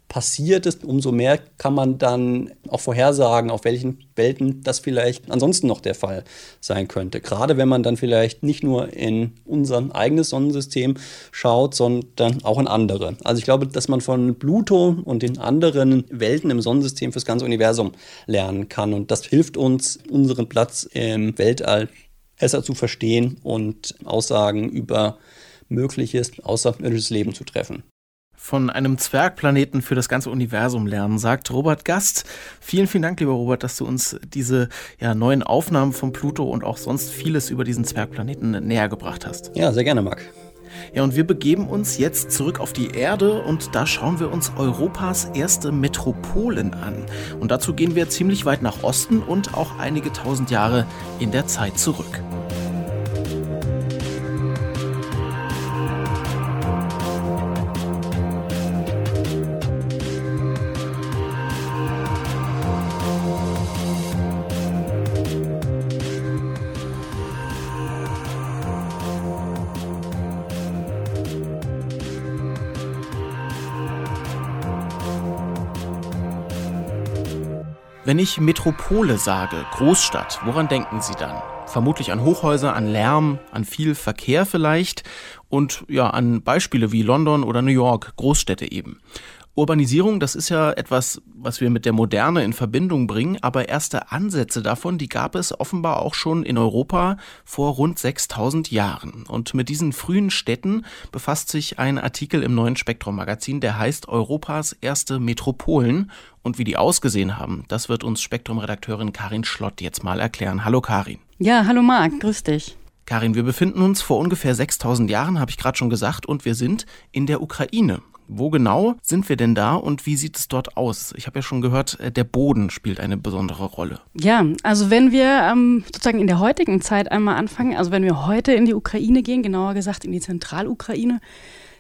passiert ist, umso mehr kann man dann auch vorhersagen, auf welchen Welten das vielleicht ansonsten noch der Fall sein könnte. Gerade wenn man dann vielleicht nicht nur in unser eigenes Sonnensystem schaut, sondern auch in andere. Also ich glaube, dass man von Pluto und den anderen Welten im Sonnensystem fürs ganze Universum lernen kann. Und das hilft uns, unseren Platz im Weltall besser zu verstehen und Aussagen über mögliches außerirdisches Leben zu treffen von einem Zwergplaneten für das ganze Universum lernen, sagt Robert Gast. Vielen, vielen Dank, lieber Robert, dass du uns diese ja, neuen Aufnahmen von Pluto und auch sonst vieles über diesen Zwergplaneten näher gebracht hast. Ja, sehr gerne, Marc. Ja, und wir begeben uns jetzt zurück auf die Erde und da schauen wir uns Europas erste Metropolen an. Und dazu gehen wir ziemlich weit nach Osten und auch einige tausend Jahre in der Zeit zurück. Wenn ich Metropole sage, Großstadt, woran denken Sie dann? Vermutlich an Hochhäuser, an Lärm, an viel Verkehr vielleicht und ja, an Beispiele wie London oder New York, Großstädte eben. Urbanisierung, das ist ja etwas, was wir mit der Moderne in Verbindung bringen, aber erste Ansätze davon, die gab es offenbar auch schon in Europa vor rund 6000 Jahren. Und mit diesen frühen Städten befasst sich ein Artikel im neuen Spektrum Magazin, der heißt Europas erste Metropolen. Und wie die ausgesehen haben, das wird uns Spektrum-Redakteurin Karin Schlott jetzt mal erklären. Hallo Karin. Ja, hallo Marc, grüß dich. Karin, wir befinden uns vor ungefähr 6000 Jahren, habe ich gerade schon gesagt, und wir sind in der Ukraine. Wo genau sind wir denn da und wie sieht es dort aus? Ich habe ja schon gehört, äh, der Boden spielt eine besondere Rolle. Ja, also wenn wir ähm, sozusagen in der heutigen Zeit einmal anfangen, also wenn wir heute in die Ukraine gehen, genauer gesagt in die Zentralukraine,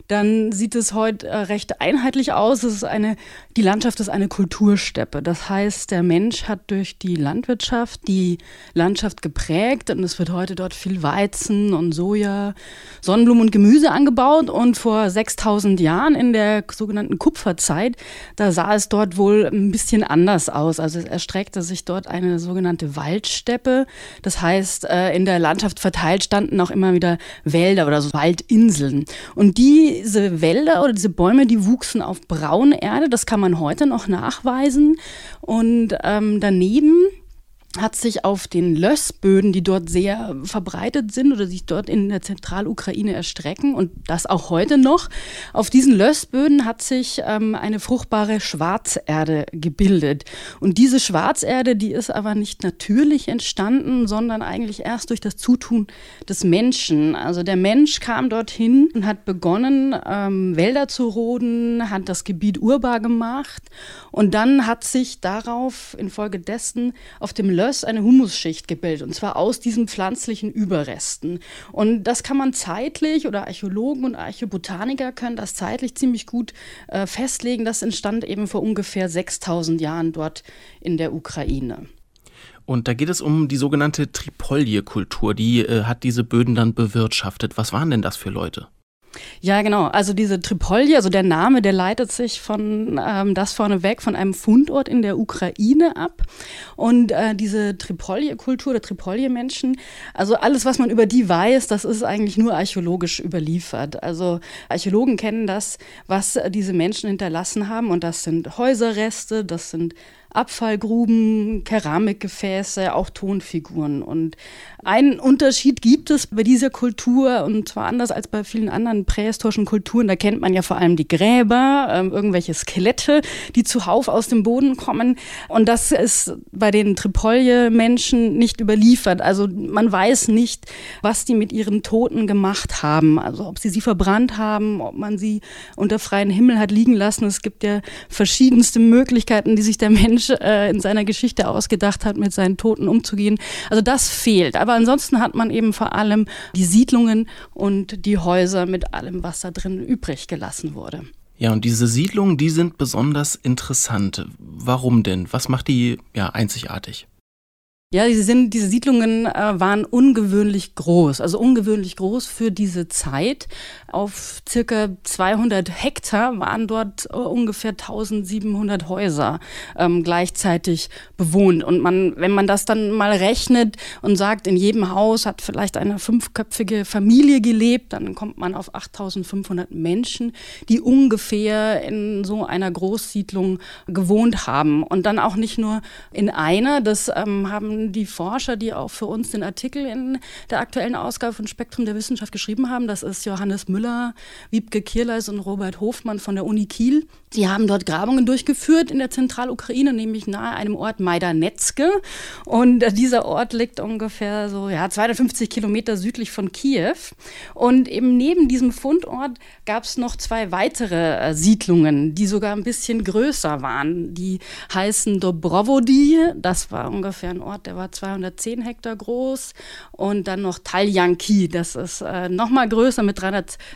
dann sieht es heute äh, recht einheitlich aus. Es ist eine, die Landschaft ist eine Kultursteppe. Das heißt, der Mensch hat durch die Landwirtschaft die Landschaft geprägt und es wird heute dort viel Weizen und Soja, Sonnenblumen und Gemüse angebaut. Und vor 6000 Jahren in der sogenannten Kupferzeit, da sah es dort wohl ein bisschen anders aus. Also es erstreckte sich dort eine sogenannte Waldsteppe. Das heißt, äh, in der Landschaft verteilt standen auch immer wieder Wälder oder so Waldinseln. Und die diese Wälder oder diese Bäume, die wuchsen auf braune Erde. Das kann man heute noch nachweisen. Und ähm, daneben hat sich auf den Lössböden, die dort sehr verbreitet sind oder sich dort in der Zentralukraine erstrecken und das auch heute noch, auf diesen Lössböden hat sich ähm, eine fruchtbare Schwarzerde gebildet. Und diese Schwarzerde, die ist aber nicht natürlich entstanden, sondern eigentlich erst durch das Zutun des Menschen. Also der Mensch kam dorthin und hat begonnen, ähm, Wälder zu roden, hat das Gebiet urbar gemacht und dann hat sich darauf infolgedessen auf dem Löss eine Humusschicht gebildet, und zwar aus diesen pflanzlichen Überresten. Und das kann man zeitlich, oder Archäologen und Archäobotaniker können das zeitlich ziemlich gut äh, festlegen. Das entstand eben vor ungefähr 6000 Jahren dort in der Ukraine. Und da geht es um die sogenannte Tripolje-Kultur. Die äh, hat diese Böden dann bewirtschaftet. Was waren denn das für Leute? Ja, genau. Also diese Tripolje, also der Name, der leitet sich von ähm, das vorneweg von einem Fundort in der Ukraine ab. Und äh, diese Tripolje-Kultur, der Tripolje-Menschen, also alles, was man über die weiß, das ist eigentlich nur archäologisch überliefert. Also Archäologen kennen das, was diese Menschen hinterlassen haben. Und das sind Häuserreste, das sind Abfallgruben, Keramikgefäße, auch Tonfiguren. Und einen Unterschied gibt es bei dieser Kultur, und zwar anders als bei vielen anderen prähistorischen Kulturen. Da kennt man ja vor allem die Gräber, äh, irgendwelche Skelette, die zuhauf aus dem Boden kommen. Und das ist bei den Tripolje-Menschen nicht überliefert. Also man weiß nicht, was die mit ihren Toten gemacht haben. Also ob sie sie verbrannt haben, ob man sie unter freiem Himmel hat liegen lassen. Es gibt ja verschiedenste Möglichkeiten, die sich der Mensch Mensch äh, in seiner Geschichte ausgedacht hat, mit seinen Toten umzugehen. Also das fehlt. Aber ansonsten hat man eben vor allem die Siedlungen und die Häuser mit allem, was da drin übrig gelassen wurde. Ja, und diese Siedlungen, die sind besonders interessant. Warum denn? Was macht die ja einzigartig? Ja, diese, sind, diese Siedlungen äh, waren ungewöhnlich groß, also ungewöhnlich groß für diese Zeit. Auf circa 200 Hektar waren dort äh, ungefähr 1700 Häuser ähm, gleichzeitig bewohnt. Und man, wenn man das dann mal rechnet und sagt, in jedem Haus hat vielleicht eine fünfköpfige Familie gelebt, dann kommt man auf 8500 Menschen, die ungefähr in so einer Großsiedlung gewohnt haben. Und dann auch nicht nur in einer, das ähm, haben die Forscher, die auch für uns den Artikel in der aktuellen Ausgabe von Spektrum der Wissenschaft geschrieben haben. Das ist Johannes Müller, Wiebke Kierleis und Robert Hofmann von der Uni Kiel. Sie haben dort Grabungen durchgeführt in der Zentralukraine, nämlich nahe einem Ort Majdanetske. Und dieser Ort liegt ungefähr so ja, 250 Kilometer südlich von Kiew. Und eben neben diesem Fundort gab es noch zwei weitere äh, Siedlungen, die sogar ein bisschen größer waren. Die heißen Dobrovody, das war ungefähr ein Ort, der war 210 Hektar groß. Und dann noch Taljanki, das ist äh, noch mal größer mit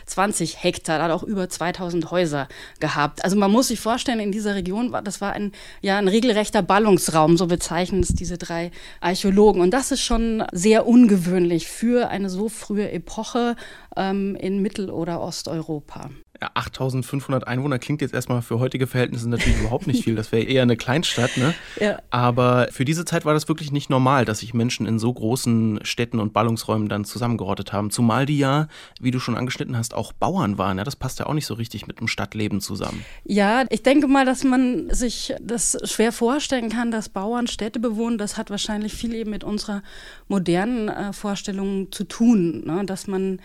320 Hektar, da hat auch über 2000 Häuser gehabt. Also man muss sich vorstellen, in dieser Region war, das war ein, ja, ein regelrechter Ballungsraum, so bezeichnen es diese drei Archäologen. Und das ist schon sehr ungewöhnlich für eine so frühe Epoche ähm, in Mittel- oder Osteuropa. 8500 Einwohner klingt jetzt erstmal für heutige Verhältnisse natürlich überhaupt nicht viel. Das wäre eher eine Kleinstadt, ne? Ja. Aber für diese Zeit war das wirklich nicht normal, dass sich Menschen in so großen Städten und Ballungsräumen dann zusammengerottet haben. Zumal die ja, wie du schon angeschnitten hast, auch Bauern waren. Ja? Das passt ja auch nicht so richtig mit dem Stadtleben zusammen. Ja, ich denke mal, dass man sich das schwer vorstellen kann, dass Bauern Städte bewohnen. Das hat wahrscheinlich viel eben mit unserer modernen äh, Vorstellung zu tun. Ne? Dass man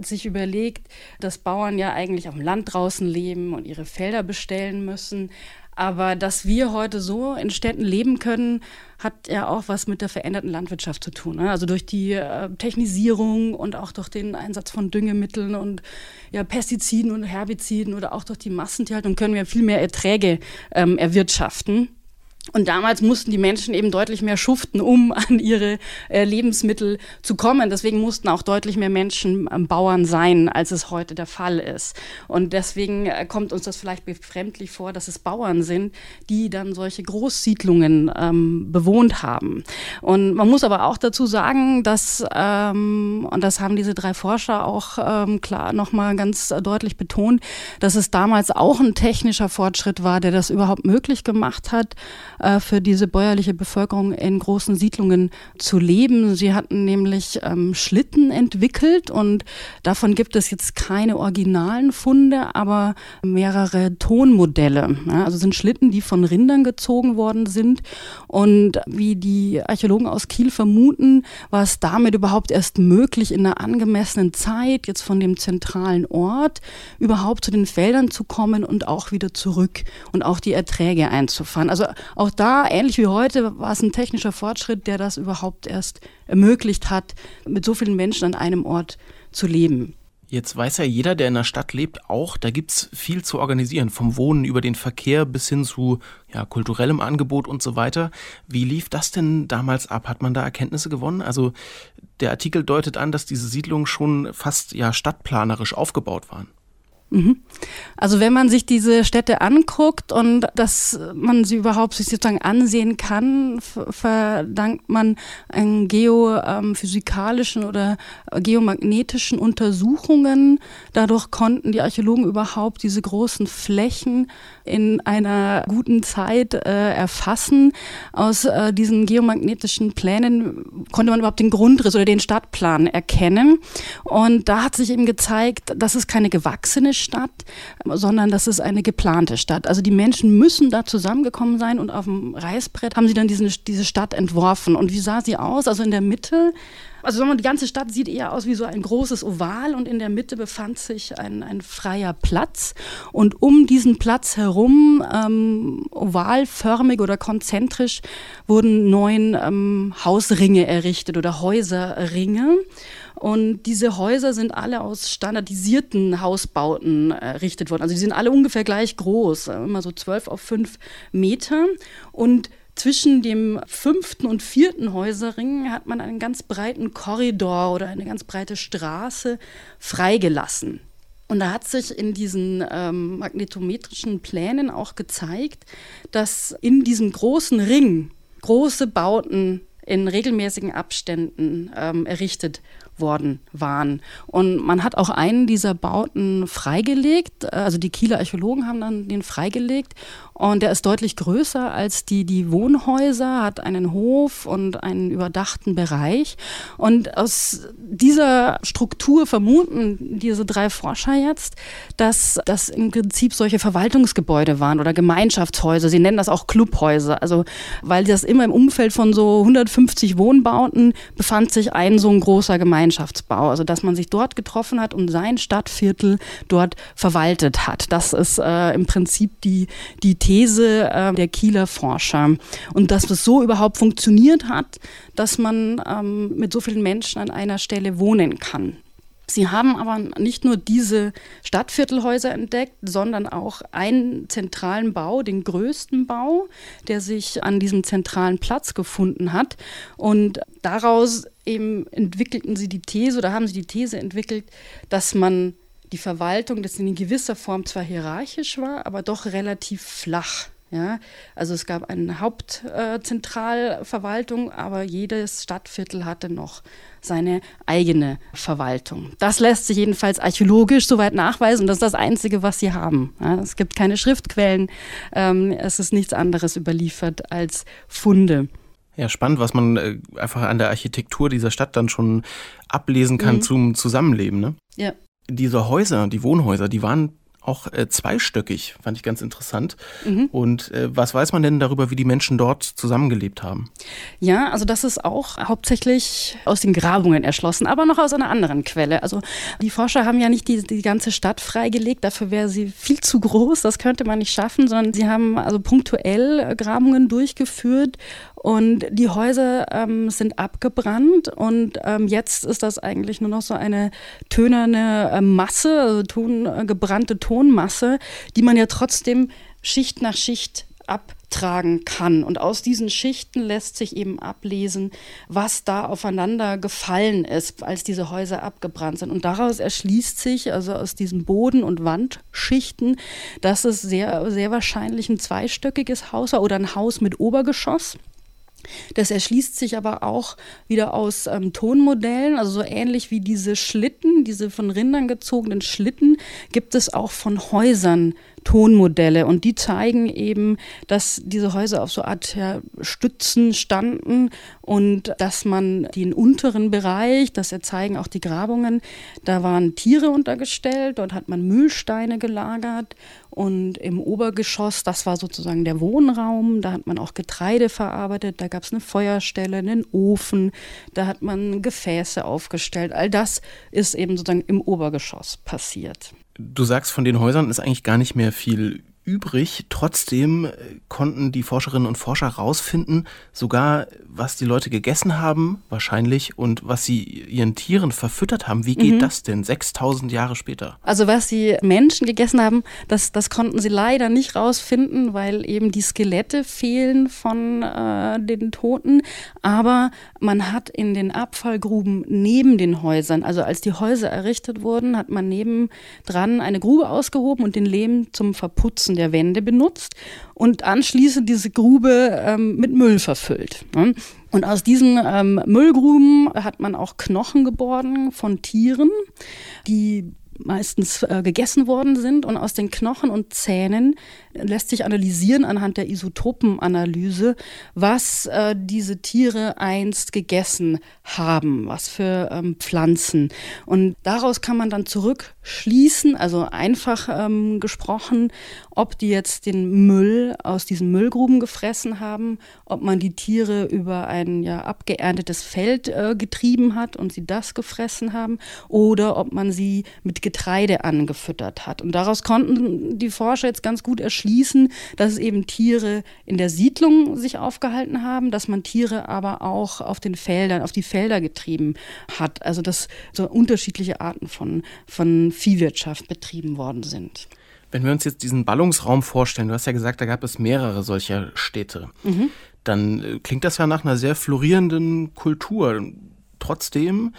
sich überlegt, dass Bauern ja eigentlich auf dem Land draußen leben und ihre Felder bestellen müssen. Aber dass wir heute so in Städten leben können, hat ja auch was mit der veränderten Landwirtschaft zu tun. Ne? Also durch die äh, Technisierung und auch durch den Einsatz von Düngemitteln und ja, Pestiziden und Herbiziden oder auch durch die Massentierhaltung können wir viel mehr Erträge ähm, erwirtschaften. Und damals mussten die Menschen eben deutlich mehr schuften, um an ihre äh, Lebensmittel zu kommen. Deswegen mussten auch deutlich mehr Menschen ähm, Bauern sein, als es heute der Fall ist. Und deswegen äh, kommt uns das vielleicht befremdlich vor, dass es Bauern sind, die dann solche Großsiedlungen ähm, bewohnt haben. Und man muss aber auch dazu sagen, dass, ähm, und das haben diese drei Forscher auch ähm, klar nochmal ganz deutlich betont, dass es damals auch ein technischer Fortschritt war, der das überhaupt möglich gemacht hat, äh, für diese bäuerliche Bevölkerung in großen Siedlungen zu leben. Sie hatten nämlich ähm, Schlitten entwickelt und davon gibt es jetzt keine originalen Funde, aber mehrere Tonmodelle. Ja, also sind Schlitten, die von Rindern gezogen worden sind. Und wie die Archäologen aus Kiel vermuten, war es damit überhaupt erst möglich, in einer angemessenen Zeit, jetzt von dem zentralen Ort, überhaupt zu den Feldern zu kommen und auch wieder zurück und auch die Erträge einzufahren. Also auch auch da, ähnlich wie heute, war es ein technischer Fortschritt, der das überhaupt erst ermöglicht hat, mit so vielen Menschen an einem Ort zu leben. Jetzt weiß ja jeder, der in der Stadt lebt, auch, da gibt es viel zu organisieren, vom Wohnen über den Verkehr bis hin zu ja, kulturellem Angebot und so weiter. Wie lief das denn damals ab? Hat man da Erkenntnisse gewonnen? Also der Artikel deutet an, dass diese Siedlungen schon fast ja stadtplanerisch aufgebaut waren. Mhm. Also wenn man sich diese Städte anguckt und dass man sie überhaupt sich sozusagen ansehen kann, verdankt man einen geophysikalischen oder geomagnetischen Untersuchungen. Dadurch konnten die Archäologen überhaupt diese großen Flächen in einer guten Zeit äh, erfassen. Aus äh, diesen geomagnetischen Plänen konnte man überhaupt den Grundriss oder den Stadtplan erkennen. Und da hat sich eben gezeigt, dass es keine gewachsene Stadt, sondern das ist eine geplante Stadt. Also die Menschen müssen da zusammengekommen sein und auf dem Reißbrett haben sie dann diesen, diese Stadt entworfen. Und wie sah sie aus? Also in der Mitte also die ganze Stadt sieht eher aus wie so ein großes Oval und in der Mitte befand sich ein, ein freier Platz. Und um diesen Platz herum, ähm, ovalförmig oder konzentrisch, wurden neun ähm, Hausringe errichtet oder Häuserringe. Und diese Häuser sind alle aus standardisierten Hausbauten errichtet worden. Also die sind alle ungefähr gleich groß, immer so zwölf auf fünf Meter. Und zwischen dem fünften und vierten Häuserring hat man einen ganz breiten Korridor oder eine ganz breite Straße freigelassen. Und da hat sich in diesen ähm, magnetometrischen Plänen auch gezeigt, dass in diesem großen Ring große Bauten in regelmäßigen Abständen ähm, errichtet worden waren. Und man hat auch einen dieser Bauten freigelegt, also die Kieler Archäologen haben dann den freigelegt und der ist deutlich größer als die, die Wohnhäuser, hat einen Hof und einen überdachten Bereich. Und aus dieser Struktur vermuten diese drei Forscher jetzt, dass das im Prinzip solche Verwaltungsgebäude waren oder Gemeinschaftshäuser. Sie nennen das auch Clubhäuser. Also, weil das immer im Umfeld von so 150 Wohnbauten befand sich ein so ein großer Gemeinschaftsbau. Also, dass man sich dort getroffen hat und sein Stadtviertel dort verwaltet hat. Das ist äh, im Prinzip die, die äh, der Kieler Forscher. Und dass das so überhaupt funktioniert hat, dass man ähm, mit so vielen Menschen an einer Stelle wohnen kann. Sie haben aber nicht nur diese Stadtviertelhäuser entdeckt, sondern auch einen zentralen Bau, den größten Bau, der sich an diesem zentralen Platz gefunden hat. Und daraus eben entwickelten sie die These oder haben sie die These entwickelt, dass man die Verwaltung, das in gewisser Form zwar hierarchisch war, aber doch relativ flach. Ja, also es gab eine Hauptzentralverwaltung, äh, aber jedes Stadtviertel hatte noch seine eigene Verwaltung. Das lässt sich jedenfalls archäologisch soweit nachweisen und das ist das Einzige, was sie haben. Ja, es gibt keine Schriftquellen, ähm, es ist nichts anderes überliefert als Funde. Ja, spannend, was man äh, einfach an der Architektur dieser Stadt dann schon ablesen kann mhm. zum Zusammenleben. Ne? Ja diese Häuser, die Wohnhäuser, die waren auch äh, zweistöckig, fand ich ganz interessant. Mhm. Und äh, was weiß man denn darüber, wie die Menschen dort zusammengelebt haben? Ja, also das ist auch hauptsächlich aus den Grabungen erschlossen, aber noch aus einer anderen Quelle. Also die Forscher haben ja nicht die, die ganze Stadt freigelegt, dafür wäre sie viel zu groß, das könnte man nicht schaffen, sondern sie haben also punktuell Grabungen durchgeführt und die Häuser ähm, sind abgebrannt und ähm, jetzt ist das eigentlich nur noch so eine tönerne äh, Masse, also ton, äh, gebrannte Tonmasse, die man ja trotzdem Schicht nach Schicht abtragen kann. Und aus diesen Schichten lässt sich eben ablesen, was da aufeinander gefallen ist, als diese Häuser abgebrannt sind. Und daraus erschließt sich, also aus diesen Boden- und Wandschichten, dass es sehr, sehr wahrscheinlich ein zweistöckiges Haus war oder ein Haus mit Obergeschoss. Das erschließt sich aber auch wieder aus ähm, Tonmodellen, also so ähnlich wie diese Schlitten, diese von Rindern gezogenen Schlitten, gibt es auch von Häusern Tonmodelle und die zeigen eben, dass diese Häuser auf so Art ja, Stützen standen und dass man den unteren Bereich, das zeigen auch die Grabungen, da waren Tiere untergestellt, dort hat man Mühlsteine gelagert und im Obergeschoss, das war sozusagen der Wohnraum, da hat man auch Getreide verarbeitet, da gab es eine Feuerstelle, einen Ofen, da hat man Gefäße aufgestellt. All das ist eben sozusagen im Obergeschoss passiert du sagst, von den Häusern ist eigentlich gar nicht mehr viel übrig. Trotzdem äh, konnten die Forscherinnen und Forscher herausfinden, sogar was die Leute gegessen haben, wahrscheinlich, und was sie ihren Tieren verfüttert haben. Wie geht mhm. das denn 6000 Jahre später? Also was die Menschen gegessen haben, das, das konnten sie leider nicht rausfinden, weil eben die Skelette fehlen von äh, den Toten. Aber man hat in den Abfallgruben neben den Häusern, also als die Häuser errichtet wurden, hat man nebendran eine Grube ausgehoben und den Lehm zum Verputzen der Wände benutzt und anschließend diese Grube ähm, mit Müll verfüllt. Ne? Und aus diesen ähm, Müllgruben hat man auch Knochen geborgen von Tieren, die meistens äh, gegessen worden sind. Und aus den Knochen und Zähnen lässt sich analysieren anhand der Isotopenanalyse, was äh, diese Tiere einst gegessen haben, was für ähm, Pflanzen. Und daraus kann man dann zurückschließen, also einfach ähm, gesprochen, ob die jetzt den Müll aus diesen Müllgruben gefressen haben, ob man die Tiere über ein ja abgeerntetes Feld äh, getrieben hat und sie das gefressen haben, oder ob man sie mit Getreide angefüttert hat. Und daraus konnten die Forscher jetzt ganz gut erschließen, schließen, dass es eben Tiere in der Siedlung sich aufgehalten haben, dass man Tiere aber auch auf den Feldern, auf die Felder getrieben hat. Also dass so unterschiedliche Arten von, von Viehwirtschaft betrieben worden sind. Wenn wir uns jetzt diesen Ballungsraum vorstellen, du hast ja gesagt, da gab es mehrere solcher Städte, mhm. dann äh, klingt das ja nach einer sehr florierenden Kultur. Trotzdem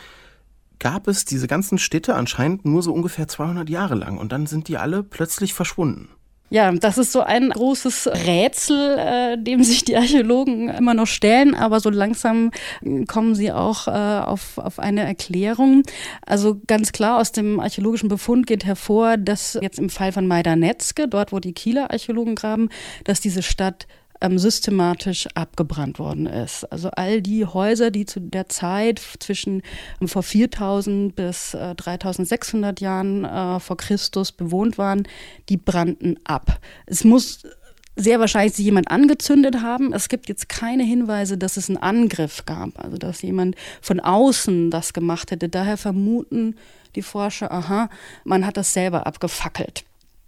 gab es diese ganzen Städte anscheinend nur so ungefähr 200 Jahre lang und dann sind die alle plötzlich verschwunden. Ja, das ist so ein großes Rätsel, äh, dem sich die Archäologen immer noch stellen, aber so langsam äh, kommen sie auch äh, auf, auf eine Erklärung. Also ganz klar aus dem archäologischen Befund geht hervor, dass jetzt im Fall von Majdanetzke, dort wo die Kieler Archäologen graben, dass diese Stadt ähm, systematisch abgebrannt worden ist. Also all die Häuser, die zu der Zeit zwischen ähm, vor 4000 bis äh, 3600 Jahren äh, vor Christus bewohnt waren, die brannten ab. Es muss sehr wahrscheinlich sich jemand angezündet haben. Es gibt jetzt keine Hinweise, dass es einen Angriff gab, also dass jemand von außen das gemacht hätte. Daher vermuten die Forscher, aha, man hat das selber abgefackelt.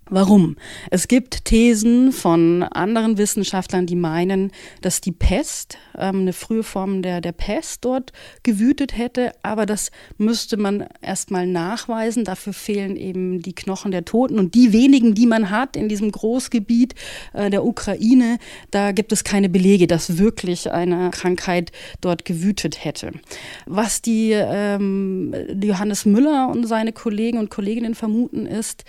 Warum? Es gibt Thesen von anderen Wissenschaftlern, die meinen, dass die Pest, ähm, eine frühe Form der, der Pest dort gewütet hätte, aber das müsste man erstmal nachweisen. Dafür fehlen eben die Knochen der Toten und die wenigen, die man hat in diesem Großgebiet äh, der Ukraine, da gibt es keine Belege, dass wirklich eine Krankheit dort gewütet hätte. Was die, ähm, Johannes Müller und seine Kollegen und Kolleginnen vermuten, ist,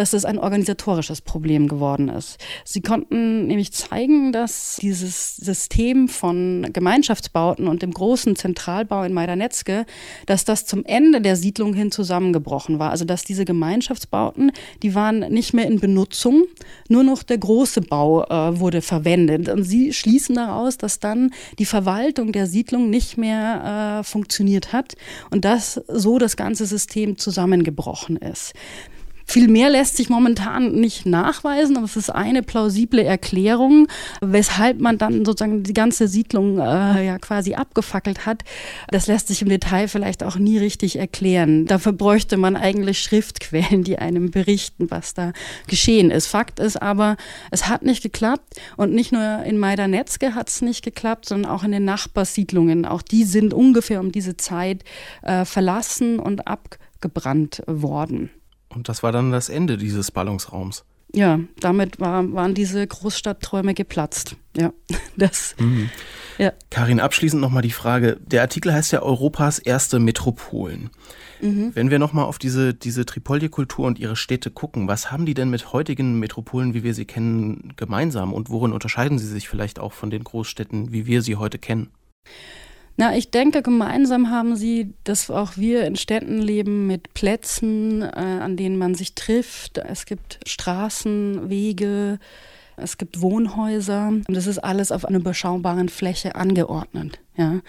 dass es ein organisatorisches Problem geworden ist. Sie konnten nämlich zeigen, dass dieses System von Gemeinschaftsbauten und dem großen Zentralbau in Majdanetzke, dass das zum Ende der Siedlung hin zusammengebrochen war. Also dass diese Gemeinschaftsbauten, die waren nicht mehr in Benutzung, nur noch der große Bau äh, wurde verwendet. Und sie schließen daraus, dass dann die Verwaltung der Siedlung nicht mehr äh, funktioniert hat und dass so das ganze System zusammengebrochen ist. Viel mehr lässt sich momentan nicht nachweisen, aber es ist eine plausible Erklärung, weshalb man dann sozusagen die ganze Siedlung äh, ja quasi abgefackelt hat. Das lässt sich im Detail vielleicht auch nie richtig erklären. Dafür bräuchte man eigentlich Schriftquellen, die einem berichten, was da geschehen ist. Fakt ist aber, es hat nicht geklappt und nicht nur in Majdanetzke hat es nicht geklappt, sondern auch in den Nachbarsiedlungen. Auch die sind ungefähr um diese Zeit äh, verlassen und abgebrannt worden. Und das war dann das Ende dieses Ballungsraums. Ja, damit war, waren diese Großstadtträume geplatzt. Ja, das. Mhm. Ja. Karin, abschließend nochmal die Frage: Der Artikel heißt ja Europas erste Metropolen. Mhm. Wenn wir nochmal auf diese, diese Tripolje-Kultur und ihre Städte gucken, was haben die denn mit heutigen Metropolen, wie wir sie kennen, gemeinsam und worin unterscheiden sie sich vielleicht auch von den Großstädten, wie wir sie heute kennen? Na, ich denke, gemeinsam haben sie, dass auch wir in Städten leben mit Plätzen, äh, an denen man sich trifft. Es gibt Straßen, Wege, es gibt Wohnhäuser. Und das ist alles auf einer überschaubaren Fläche angeordnet. Ja.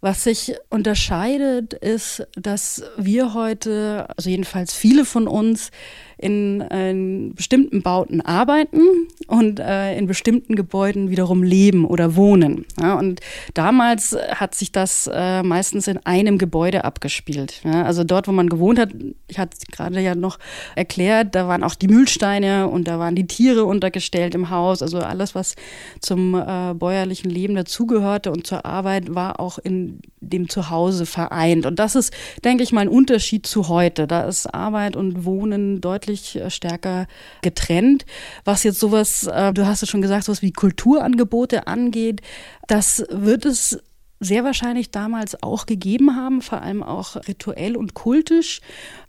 Was sich unterscheidet, ist, dass wir heute, also jedenfalls viele von uns, in, in bestimmten Bauten arbeiten und äh, in bestimmten Gebäuden wiederum leben oder wohnen. Ja, und damals hat sich das äh, meistens in einem Gebäude abgespielt. Ja, also dort, wo man gewohnt hat, ich hatte gerade ja noch erklärt, da waren auch die Mühlsteine und da waren die Tiere untergestellt im Haus. Also alles, was zum äh, bäuerlichen Leben dazugehörte und zur Arbeit, war auch in dem Zuhause vereint. Und das ist, denke ich mal, ein Unterschied zu heute. Da ist Arbeit und Wohnen deutlich deutlich äh, stärker getrennt. Was jetzt sowas, äh, du hast es schon gesagt, sowas wie Kulturangebote angeht, das wird es sehr wahrscheinlich damals auch gegeben haben, vor allem auch rituell und kultisch.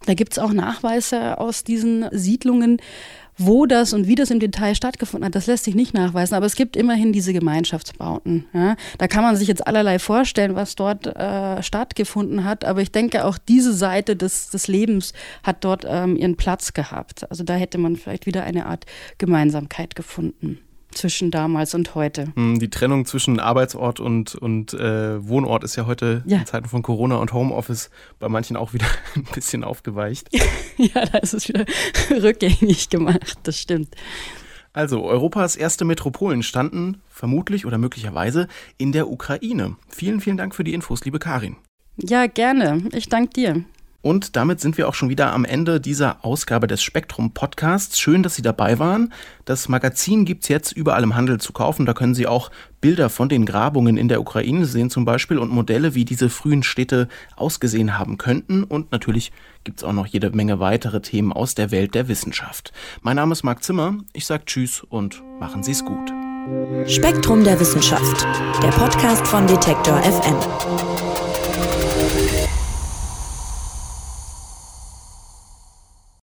Da gibt es auch Nachweise aus diesen Siedlungen, wo das und wie das im Detail stattgefunden hat, das lässt sich nicht nachweisen, aber es gibt immerhin diese Gemeinschaftsbauten. Ja. Da kann man sich jetzt allerlei vorstellen, was dort äh, stattgefunden hat, aber ich denke, auch diese Seite des, des Lebens hat dort ähm, ihren Platz gehabt. Also da hätte man vielleicht wieder eine Art Gemeinsamkeit gefunden zwischen damals und heute. Hm, die Trennung zwischen Arbeitsort und, und äh, Wohnort ist ja heute ja. in Zeiten von Corona und Homeoffice bei manchen auch wieder ein bisschen aufgeweicht. ja, da ist es wieder rückgängig gemacht, das stimmt. Also, Europas erste Metropolen standen vermutlich oder möglicherweise in der Ukraine. Vielen, vielen Dank für die Infos, liebe Karin. Ja, gerne. Ich danke dir. Und damit sind wir auch schon wieder am Ende dieser Ausgabe des Spektrum Podcasts. Schön, dass Sie dabei waren. Das Magazin gibt es jetzt überall im Handel zu kaufen. Da können Sie auch Bilder von den Grabungen in der Ukraine sehen zum Beispiel und Modelle, wie diese frühen Städte ausgesehen haben könnten. Und natürlich gibt es auch noch jede Menge weitere Themen aus der Welt der Wissenschaft. Mein Name ist Marc Zimmer. Ich sage Tschüss und machen Sie es gut. Spektrum der Wissenschaft, der Podcast von Detektor FM.